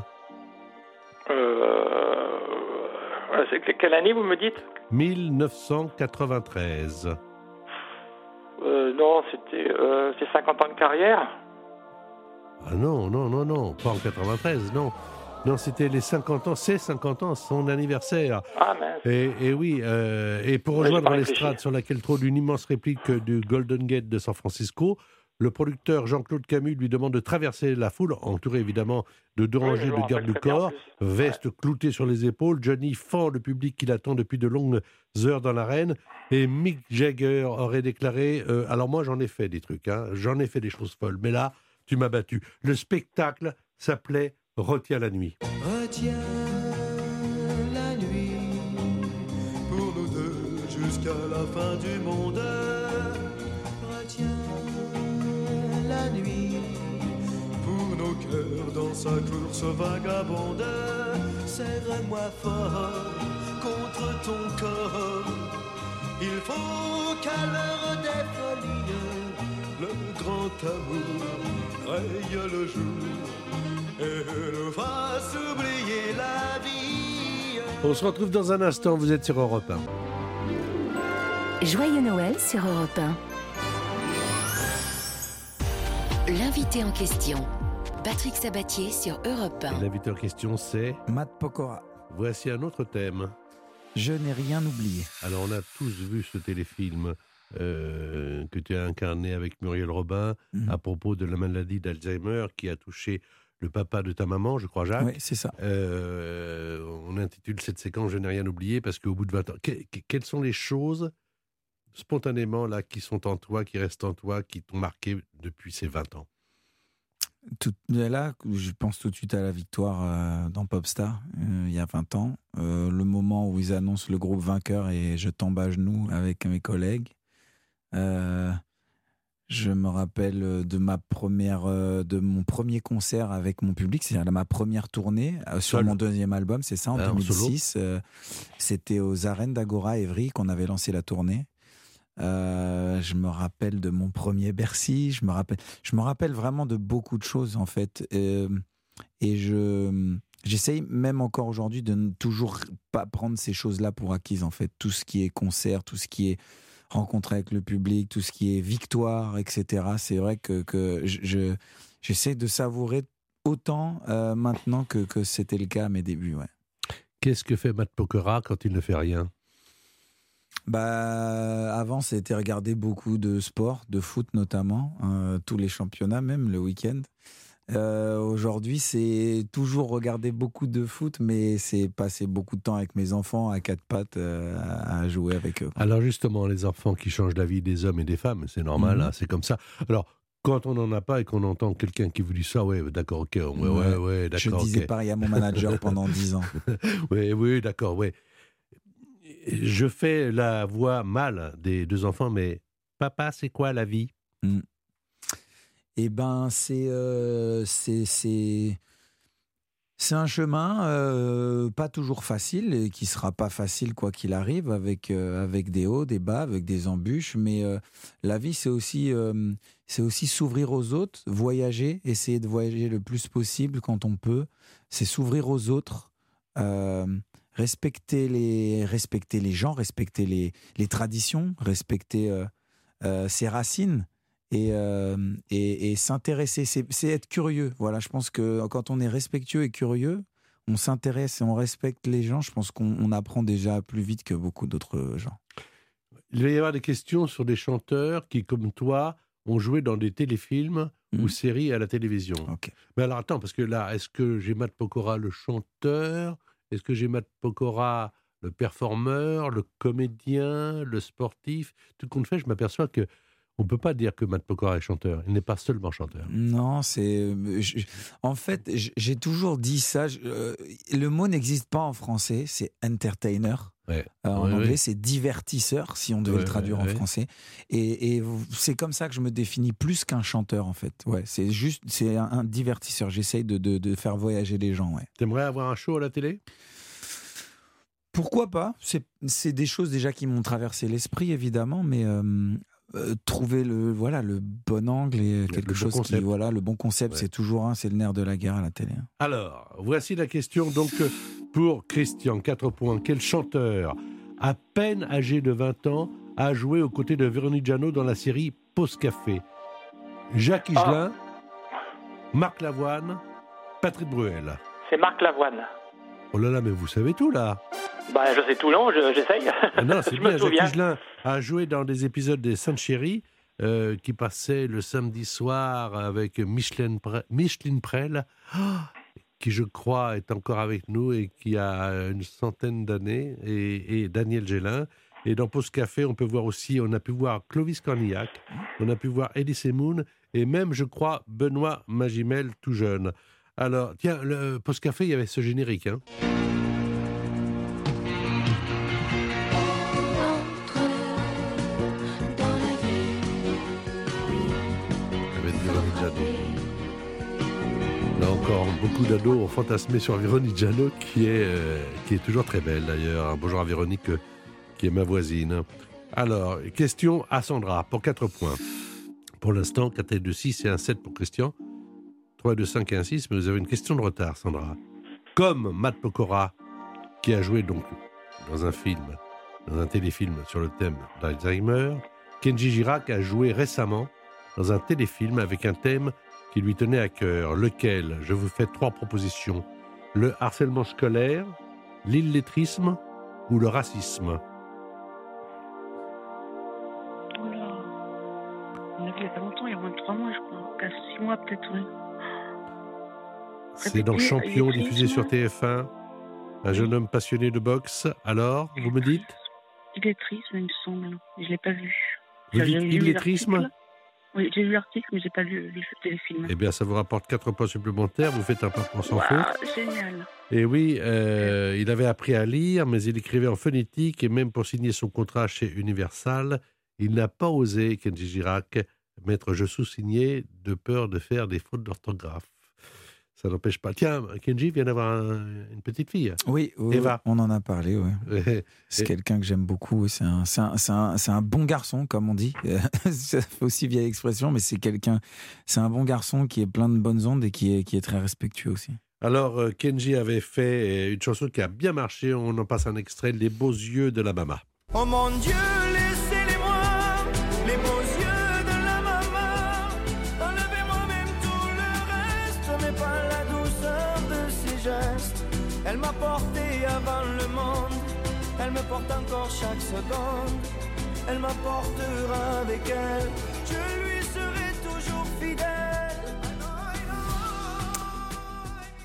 Euh, quelle année vous me dites? 1993. Euh, Non, c'était euh, c'est 50 ans de carrière. Ah non, non, non, non, pas en 93, non. Non, c'était les 50 ans, c'est 50 ans, son anniversaire. Ah mince. Et, et oui, euh, et pour rejoindre l'estrade sur laquelle trône une immense réplique du Golden Gate de San Francisco, le producteur Jean-Claude Camus lui demande de traverser la foule, entouré évidemment de deux rangées de gardes du corps, veste cloutée sur les épaules. Johnny fend le public qui l'attend depuis de longues heures dans l'arène. Et Mick Jagger aurait déclaré euh, Alors, moi, j'en ai fait des trucs, hein, j'en ai fait des choses folles, mais là, tu m'as battu. Le spectacle s'appelait Retiens la nuit. Retiens la nuit pour nous deux jusqu'à la fin du monde. Retiens la nuit bonheur dans sa course vagabonde. Serre-moi fort contre ton corps. Il faut qu'à l'heure des folies, le grand amour raye le jour et nous fasse oublier la vie. On se retrouve dans un instant, vous êtes sur Europe 1. Joyeux Noël sur Europe 1. L'invité en question, Patrick Sabatier sur Europe 1. Et l'invité en question, c'est Matt Pokora. Voici un autre thème. Je n'ai rien oublié. Alors, on a tous vu ce téléfilm euh, que tu as incarné avec Muriel Robin Mhm. à propos de la maladie d'Alzheimer qui a touché le papa de ta maman, je crois, Jacques. Oui, c'est ça. Euh, on intitule cette séquence Je n'ai rien oublié parce qu'au bout de 20 ans, que- que- quelles sont les choses spontanément là qui sont en toi, qui restent en toi, qui t'ont marqué depuis ces 20 ans? Tout, là, je pense tout de suite à la victoire euh, dans Popstar, euh, il y a 20 ans. Euh, le moment où ils annoncent le groupe vainqueur et je tombe à genoux avec mes collègues. Euh, je me rappelle de ma première, euh, de mon premier concert avec mon public, c'est-à-dire ma première tournée euh, sur Seul mon deuxième album, c'est ça, en Ah, en solo. 2006. euh, C'était aux arènes d'Agora Evry qu'on avait lancé la tournée. Euh, je me rappelle de mon premier Bercy. Je me rappelle, je me rappelle vraiment de beaucoup de choses en fait. Euh, et je, j'essaye même encore aujourd'hui de ne toujours pas prendre ces choses-là pour acquises en fait. Tout ce qui est concert, tout ce qui est rencontre avec le public, tout ce qui est victoire, etc. C'est vrai que, que je, je- j'essaie de savourer autant euh, maintenant que, que c'était le cas à mes débuts. Ouais. Qu'est-ce que fait Matt Pokora quand il ne fait rien? Bah, avant, c'était regarder beaucoup de sport, de foot notamment, euh, tous les championnats, même le week-end. Euh, Aujourd'hui, c'est toujours regarder beaucoup de foot, mais c'est passer beaucoup de temps avec mes enfants à quatre pattes euh, à jouer avec eux. Alors justement, les enfants qui changent la vie des hommes et des femmes, c'est normal, Mhm. hein, c'est comme ça. Alors, quand on n'en a pas et qu'on entend quelqu'un qui vous dit ça, ouais, d'accord, ok, ouais, ouais, ouais, Ouais. Je d'accord, disais ok. pareil à mon manager pendant dix ans. Oui, oui, d'accord, oui. Je fais la voix mâle des deux enfants, mais papa, c'est quoi la vie? Eh ben, c'est euh, c'est un chemin euh, pas toujours facile et qui sera pas facile quoi qu'il arrive, avec euh, avec des hauts, des bas, avec des embûches. Mais euh, la vie, c'est aussi c'est aussi s'ouvrir aux autres, voyager, essayer de voyager le plus possible quand on peut. C'est s'ouvrir aux autres. respecter les respecter les gens, respecter les, les traditions, respecter ses racines et, euh, et, et s'intéresser, c'est être curieux. Voilà, je pense que quand on est respectueux et curieux, on s'intéresse et on respecte les gens. Je pense qu'on on apprend déjà plus vite que beaucoup d'autres gens. Il va y avoir des questions sur des chanteurs qui, comme toi, ont joué dans des téléfilms ou Mhm. séries à la télévision. Ok. Mais alors attends, parce que là, est-ce que j'ai Matt Pokora le chanteur Est-ce que j'ai Matt Pokora le performeur, le comédien, le sportif Tout compte fait, je m'aperçois que on peut pas dire que Matt Pokora est chanteur. Il n'est pas seulement chanteur. Non, c'est. je- En fait, j'ai toujours dit ça. je- euh, le mot n'existe pas en français. C'est entertainer. Ouais. Euh, en anglais, c'est divertisseur, si on devait le traduire en français. Et, et c'est comme ça que je me définis plus qu'un chanteur, en fait. Ouais, c'est juste, c'est un, un divertisseur. J'essaye de, de- de faire voyager les gens. Ouais. T'aimerais avoir un show à la télé? Pourquoi pas? C'est c'est des choses déjà qui m'ont traversé l'esprit, évidemment, mais euh, euh, trouver le voilà le bon angle et quelque bon chose qui voilà le bon concept, Ouais. c'est toujours un, c'est le nerf de la guerre à la télé. hein. Alors, voici la question donc pour Christian, 4 points. Quel chanteur, à peine âgé de 20 ans, a joué aux côtés de Véronique Jeannot dans la série Pause Café? Jacques Higelin, Marc Lavoine, Patrick Bruel. C'est Marc Lavoine. Oh là là, mais vous savez tout là Bah, je sais tout, non, je- j'essaye. Ah Non, c'est bien, Jacques. Higelin a joué dans des épisodes des Sainte Chérie euh, qui passaient le samedi soir avec Micheline, Pre- Micheline Prel, qui je crois est encore avec nous et qui a une centaine d'années, et, et Daniel Gélin. Et dans Pause Café, on peut voir aussi, on a pu voir Clovis Cornillac, on a pu voir Elie Semoun, et même, je crois, Benoît Magimel tout jeune. Alors, tiens, le Pause Café, il y avait ce générique. Hein. Jeannot. Non beaucoup d'ados ont fantasmé sur Véronique Jeannot, qui est, euh, qui est toujours très belle d'ailleurs. Bonjour à Véronique, euh, qui est ma voisine. Alors, question à Sandra pour 4 points. Pour l'instant, 4 et 2, 6 et un 7 pour Christian. 3, 2, 5 et un 6, mais vous avez une question de retard, Sandra. Comme Matt Pokora, qui a joué donc dans un film, dans un téléfilm sur le thème d'Alzheimer, Kenji Girac a joué récemment dans un téléfilm avec un thème qui lui tenait à cœur. Lequel Je vous fais trois propositions. Le harcèlement scolaire, l'illettrisme ou le racisme? Oula. Il y a pas longtemps, il y a moins de 3 mois, je crois. 4, 6 mois peut-être, oui. C'est dans Champion, diffusé sur TF1. Un jeune homme passionné de boxe. Alors, vous me dites Illettrisme, il me semble. Je l'ai pas vu. Vous dites illettrisme. Oui, j'ai lu l'article, mais j'ai pas lu le téléfilm. Eh bien, ça vous rapporte 4 points supplémentaires. Vous faites un parcours sans faute. Waouh, génial. Et oui, euh, il avait appris à lire, mais il écrivait en phonétique et même pour signer son contrat chez Universal, il n'a pas osé, Kenji Girac, mettre je sous-signé de peur de faire des fautes d'orthographe. Ça n'empêche pas. Tiens, Kenji vient d'avoir un- une petite fille. Oui, oui, Eva. on en a parlé. Ouais. C'est quelqu'un que j'aime beaucoup. C'est un, c'est un, c'est un, c'est un bon garçon, comme on dit. ça fait aussi vieille expression, mais c'est quelqu'un. C'est un bon garçon qui est plein de bonnes ondes et qui est, qui est très respectueux aussi. Alors, euh, Kenji avait fait euh, une chanson qui a bien marché. On en passe un extrait, Les beaux yeux de la maman. Oh mon Dieu, Elle m'a porté avant le monde, elle me porte encore chaque seconde. Elle m'apportera avec elle, je lui serai toujours fidèle.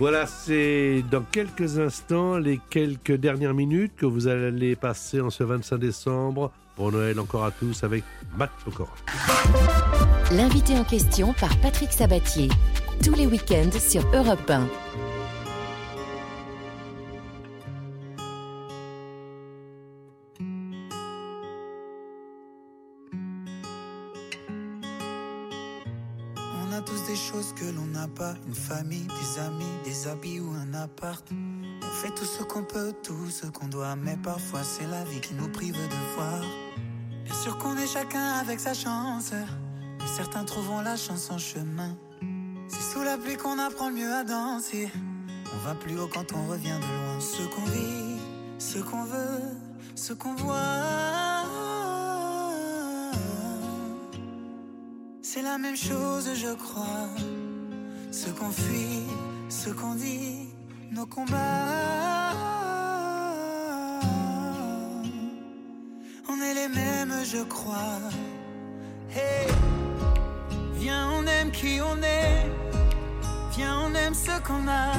Voilà, c'est dans quelques instants, les quelques dernières minutes que vous allez passer en ce 25 décembre. Bon Noël encore à tous avec Matt Pokora. L'invité en question par Patrick Sabatier. Tous les week-ends sur Europe 1. N'a pas, une famille, des amis, des habits ou un appart. On fait tout ce qu'on peut, tout ce qu'on doit, mais parfois c'est la vie qui nous prive de voir. Bien sûr qu'on est chacun avec sa chance, mais certains trouveront la chance en chemin. C'est sous la pluie qu'on apprend le mieux à danser. On va plus haut quand on revient de loin. Ce qu'on vit, ce qu'on veut, ce qu'on voit. C'est la même chose, je crois. Ce qu'on fuit, ce qu'on dit, nos combats. On est les mêmes, je crois. Hey, viens, on aime qui on est. Viens, on aime ce qu'on a.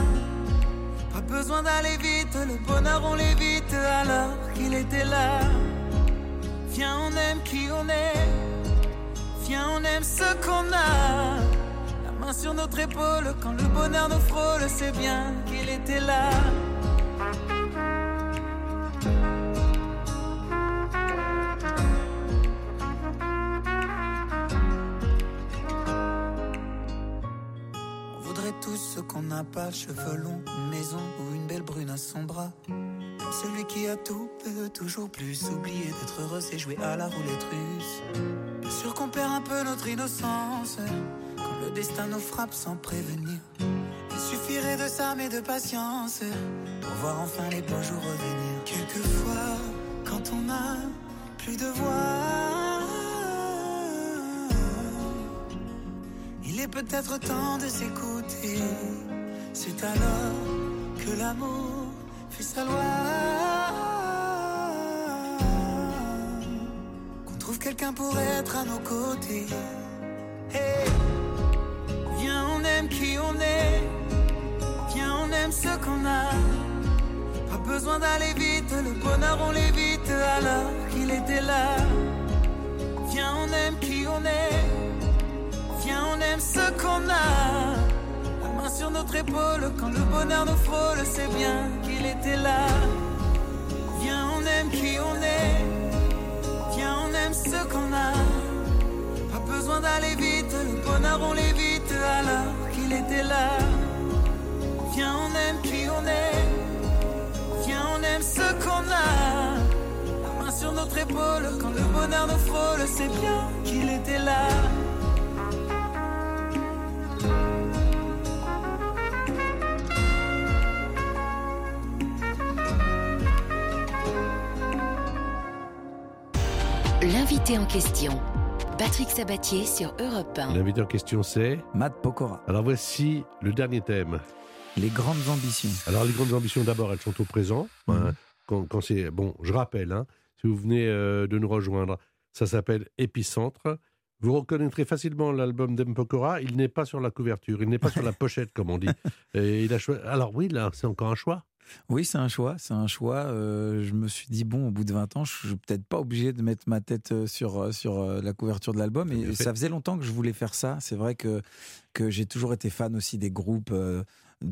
Pas besoin d'aller vite, le bonheur on l'évite alors qu'il était là. Viens, on aime qui on est. Viens, on aime ce qu'on a. Sur notre épaule, quand le bonheur nous frôle, c'est bien qu'il était là. On voudrait tous ce qu'on n'a pas, cheveux longs, une maison ou une belle brune à son bras. Celui qui a tout peut toujours plus. Oublier d'être heureux, c'est jouer à la roulette russe. Bien sûr qu'on perd un peu notre innocence le destin nous frappe sans prévenir. Il suffirait de mais de patience pour voir enfin les beaux jours revenir. Quelquefois, quand on a plus de voix, il est peut-être temps de s'écouter. C'est alors que l'amour fait sa loi. Qu'on trouve quelqu'un pour être à nos côtés. Qui on est. Viens, on aime ce qu'on a. Pas besoin d'aller vite, le bonheur on l'évite alors qu'il était là. Viens, on aime qui on est. Viens, on aime ce qu'on a. La main sur notre épaule, quand le bonheur nous frôle, c'est bien qu'il était là. Viens, on aime qui on est. Viens, on aime ce qu'on a. Pas besoin d'aller vite, le bonheur on l'évite quand le bonheur nous frôle, c'est bien qu'il était là. L'invité en question. Patrick Sabatier sur Europe 1. L'invité en question, c'est Matt Pokora. Alors voici le dernier thème. Les grandes ambitions. Alors les grandes ambitions, d'abord, elles sont au présent. Mhm. Hein, quand, quand c'est bon, je rappelle, hein, si vous venez euh, de nous rejoindre, ça s'appelle Épicentre. Vous reconnaîtrez facilement l'album d'Empokora. Il n'est pas sur la couverture, il n'est pas sur la pochette, comme on dit. Et il a Alors oui, là, c'est encore un choix. Oui, c'est un choix. C'est un choix. Euh, je me suis dit, bon, au bout de 20 ans, je suis peut-être pas obligé de mettre ma tête euh, sur, sur la couverture de l'album. Et ça faisait longtemps que je voulais faire ça. C'est vrai que, que j'ai toujours été fan aussi des groupes euh,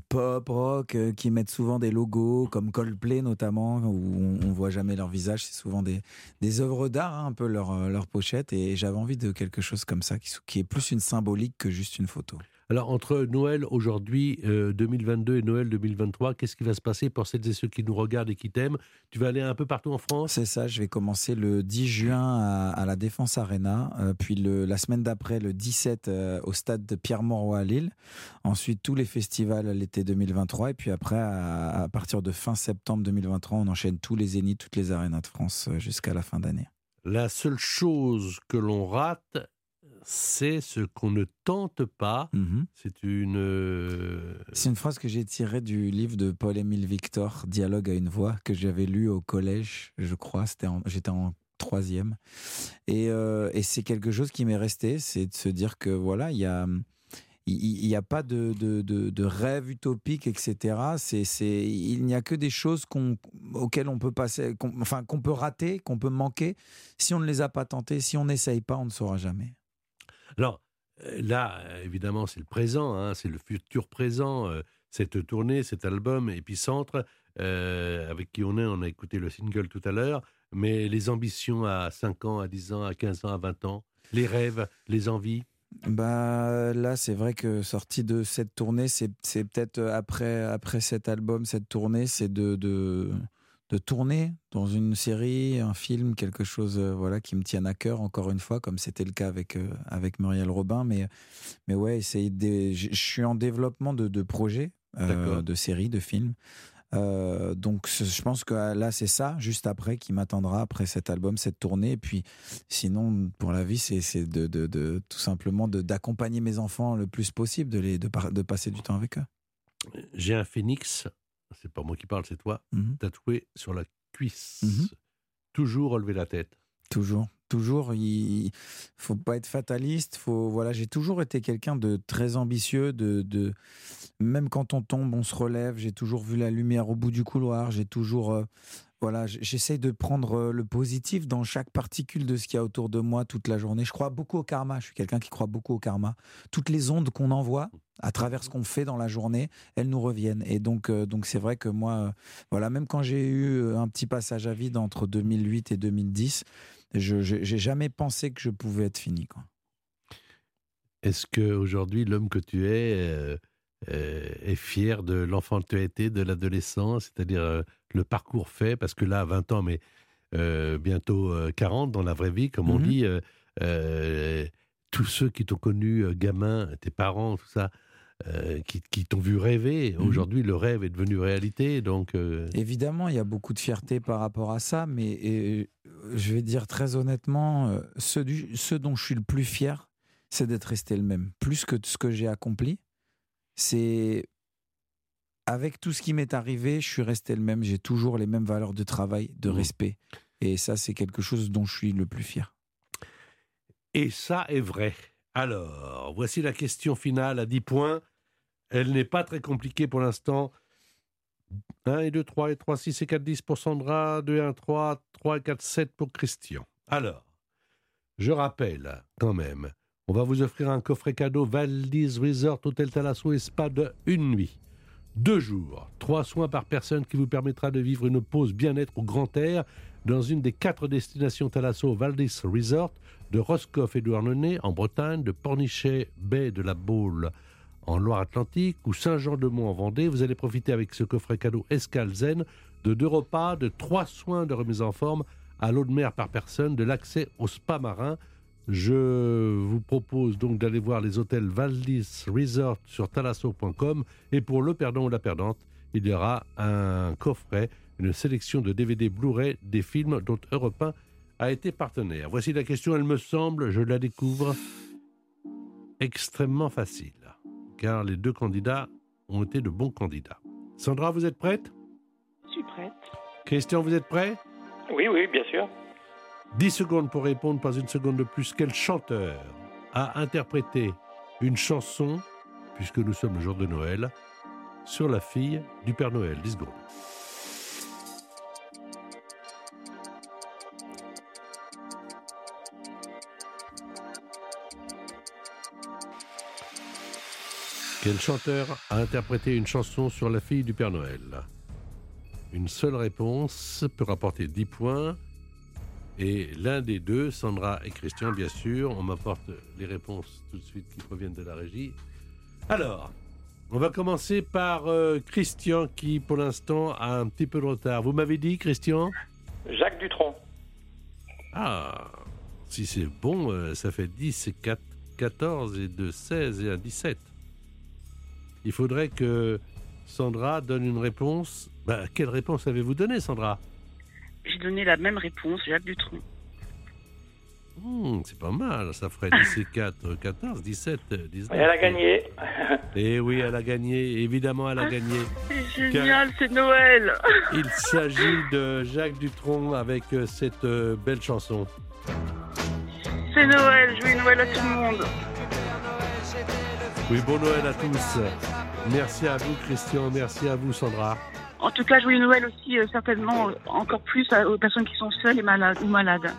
pop, rock, euh, qui mettent souvent des logos, comme Coldplay notamment, où on, on voit jamais leur visage. C'est souvent des, des œuvres d'art, hein, un peu leur, euh, leur pochette. Et j'avais envie de quelque chose comme ça, qui est plus une symbolique que juste une photo. Alors entre Noël aujourd'hui, euh, 2022 et Noël 2023, qu'est-ce qui va se passer pour celles et ceux qui nous regardent et qui t'aiment? Tu vas aller un peu partout en France? C'est ça, je vais commencer le 10 juin à, à la Défense Arena, euh, puis le, la semaine d'après, le 17, euh, au stade de Pierre-Mauroy à Lille. Ensuite, tous les festivals à l'été 2023. Et puis après, à, à partir de fin septembre 2023, on enchaîne tous les zéniths, toutes les arénas de France euh, jusqu'à la fin d'année. La seule chose que l'on rate, c'est ce qu'on ne tente pas. Mhm. C'est une... euh, C'est une phrase que j'ai tirée du livre de Paul-Émile Victor, Dialogue à une voix, que j'avais lu au collège, je crois. J'étais en troisième. Et, euh, et c'est quelque chose qui m'est resté, c'est de se dire que voilà, il y a. Il n'y a pas de, de, de, de rêve utopique, etc. C'est, c'est, il n'y a que des choses qu'on, auxquelles on peut passer, qu'on, enfin, qu'on peut rater, qu'on peut manquer. Si on ne les a pas tentées, si on n'essaye pas, on ne saura jamais. Alors euh, là, euh, évidemment, c'est le présent, hein, c'est le futur présent. euh, cette tournée, cet album Épicentre, avec qui on est, on a écouté le single tout à l'heure, mais les ambitions à 5 ans, à 10 ans, à 15 ans, à 20 ans, les rêves, les envies? Bah là, c'est vrai que sorti de cette tournée, c'est peut-être après après cet album, cette tournée, c'est de, de de tourner dans une série, un film, quelque chose euh, voilà qui me tienne à cœur encore une fois, comme c'était le cas avec euh, avec Muriel Robin. Mais mais ouais, essayer de, je suis en développement de, de projets, euh, de séries, de films. Donc je pense que euh, là c'est ça juste après qui m'attendra après cet album cette tournée et puis sinon pour la vie c'est c'est de, de, de- tout simplement d'accompagner mes enfants le plus possible de les de, par- de passer du temps avec eux J'ai un phénix, c'est pas moi qui parle, c'est toi, Mhm. tatoué sur la cuisse. Mhm. Toujours relever la tête. toujours toujours il faut pas être fataliste faut voilà j'ai toujours été quelqu'un de très ambitieux de, de même quand on tombe on se relève j'ai toujours vu la lumière au bout du couloir j'ai toujours euh, voilà j'essaye de prendre euh, le positif dans chaque particule de ce qu'il y a autour de moi toute la journée. Je crois beaucoup au karma. Je suis quelqu'un qui croit beaucoup au karma. Toutes les ondes qu'on envoie à travers ce qu'on fait dans la journée elles nous reviennent. Et donc euh, donc c'est vrai que moi euh, voilà même quand j'ai eu un petit passage à vide entre 2008 et 2010 je j'ai jamais pensé que je pouvais être fini. Est-ce que aujourd'hui l'homme que tu es est fier de l'enfant que tu as été, de l'adolescent, c'est-à-dire le parcours fait Parce que là, 20 ans, mais euh, bientôt euh, 40 dans la vraie vie, comme on Mhm. dit, euh, euh, tous ceux qui t'ont connu euh, gamin, tes parents, tout ça, euh, qui, qui t'ont vu rêver, Mhm. aujourd'hui le rêve est devenu réalité. Donc, euh, Évidemment, il y a beaucoup de fierté par rapport à ça, mais euh, je vais dire très honnêtement, euh, ce, du- ce dont je suis le plus fier, c'est d'être resté le même. Plus que ce que j'ai accompli, c'est avec tout ce qui m'est arrivé, je suis resté le même. J'ai toujours les mêmes valeurs de travail, de Mhm. respect. Et ça, c'est quelque chose dont je suis le plus fier. Et ça est vrai. Alors, voici la question finale à 10 points. Elle n'est pas très compliquée pour l'instant. 1 et 2, 3 et 3, 6 et 4, 10 pour Sandra, 2 et 1, 3, 3 et 4, 7 pour Christian. Alors, je rappelle quand même, on va vous offrir un coffret cadeau Valdis Resort Hôtel Thalasso et Spa de une nuit. Deux jours, trois soins par personne qui vous permettra de vivre une pause bien-être au grand air dans une des quatre destinations Thalasso Valdis Resort de Roscoff et Douarnenez en Bretagne, de Pornichet, baie de la Baule en Loire-Atlantique ou Saint-Jean-de-Mont en Vendée. Vous allez profiter avec ce coffret cadeau Escale Zen de deux repas, de trois soins de remise en forme à l'eau de mer par personne, de l'accès au spa marin. Je vous propose donc d'aller voir les hôtels Valdis Resort sur talasso.com et pour le perdant ou la perdante, il y aura un coffret, une sélection de DVD Blu-ray des films dont Europe 1 a été partenaire. Voici la question, elle me semble, je la découvre extrêmement facile, car les deux candidats ont été de bons candidats. Sandra, vous êtes prête? Je suis prête. Christian, vous êtes prêt? Oui, oui, bien sûr. 10 secondes pour répondre, pas une seconde de plus. Quel chanteur a interprété une chanson, puisque nous sommes le jour de Noël, sur la fille du Père Noël? 10 secondes. Quel chanteur a interprété une chanson sur la fille du Père Noël? Une seule réponse peut rapporter 10 points. Et l'un des deux, Sandra et Christian, bien sûr, on m'apporte les réponses tout de suite qui proviennent de la régie. Alors, on va commencer par euh, Christian qui, pour l'instant, a un petit peu de retard. Vous m'avez dit, Christian? Jacques Dutronc. Ah, si c'est bon, euh, ça fait 10 et 4, 14 et 2, 16 et un 17. Il faudrait que Sandra donne une réponse. Bah, quelle réponse avez-vous donné, Sandra? J'ai donné la même réponse, Jacques Dutronc. Hmm, C'est pas mal, ça ferait 10 et 4, 14, 17, 19. Et elle a gagné. Et oui, elle a gagné, évidemment, elle a gagné. C'est génial, c'est Noël. Il s'agit de Jacques Dutronc avec euh, cette euh, belle chanson. C'est Noël, joyeux Noël à tout le monde. Oui, bon Noël à tous. Merci à vous, Christian. Merci à vous, Sandra. En tout cas, joyeux Noël aussi, euh, certainement, euh, encore plus à- aux personnes qui sont seules et malades ou malades.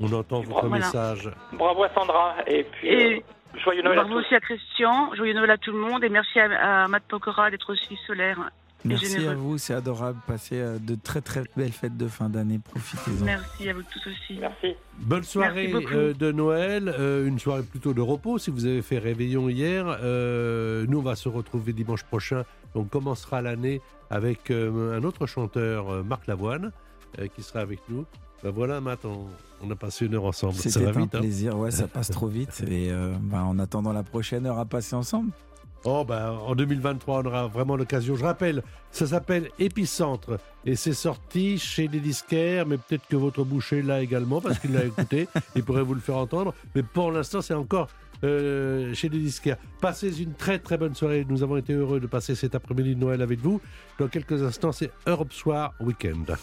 On entend votre Voilà. message. Bravo à Sandra. Et puis, Et euh, joyeux Noël à bravo tous. aussi à Christian, joyeux Noël à tout le monde et merci à, à Matt Pokora d'être aussi solaire Merci généreux. à vous, c'est adorable. Passez euh, de très très belles fêtes de fin d'année. Profitez-en. Merci à vous tous aussi. Merci. Bonne soirée Merci euh, de Noël, euh, une soirée plutôt de repos si vous avez fait réveillon hier. Euh, nous, on va se retrouver dimanche prochain. On commencera l'année avec euh, un autre chanteur, euh, Marc Lavoine, euh, qui sera avec nous. Ben voilà, Matt, on, on a passé une heure ensemble. C'était un vite, hein? plaisir, ouais, ça passe trop vite. Et euh, bah, en attendant la prochaine heure à passer ensemble. Oh ben, en 2023, on aura vraiment l'occasion. Je rappelle, ça s'appelle Épicentre et c'est sorti chez des disquaires, mais peut-être que votre boucher l'a également parce qu'il l'a écouté. Il pourrait vous le faire entendre. Mais pour l'instant, c'est encore euh, chez des disquaires. Passez une très très bonne soirée. Nous avons été heureux de passer cet après-midi de Noël avec vous. Dans quelques instants, c'est Europe Soir Weekend.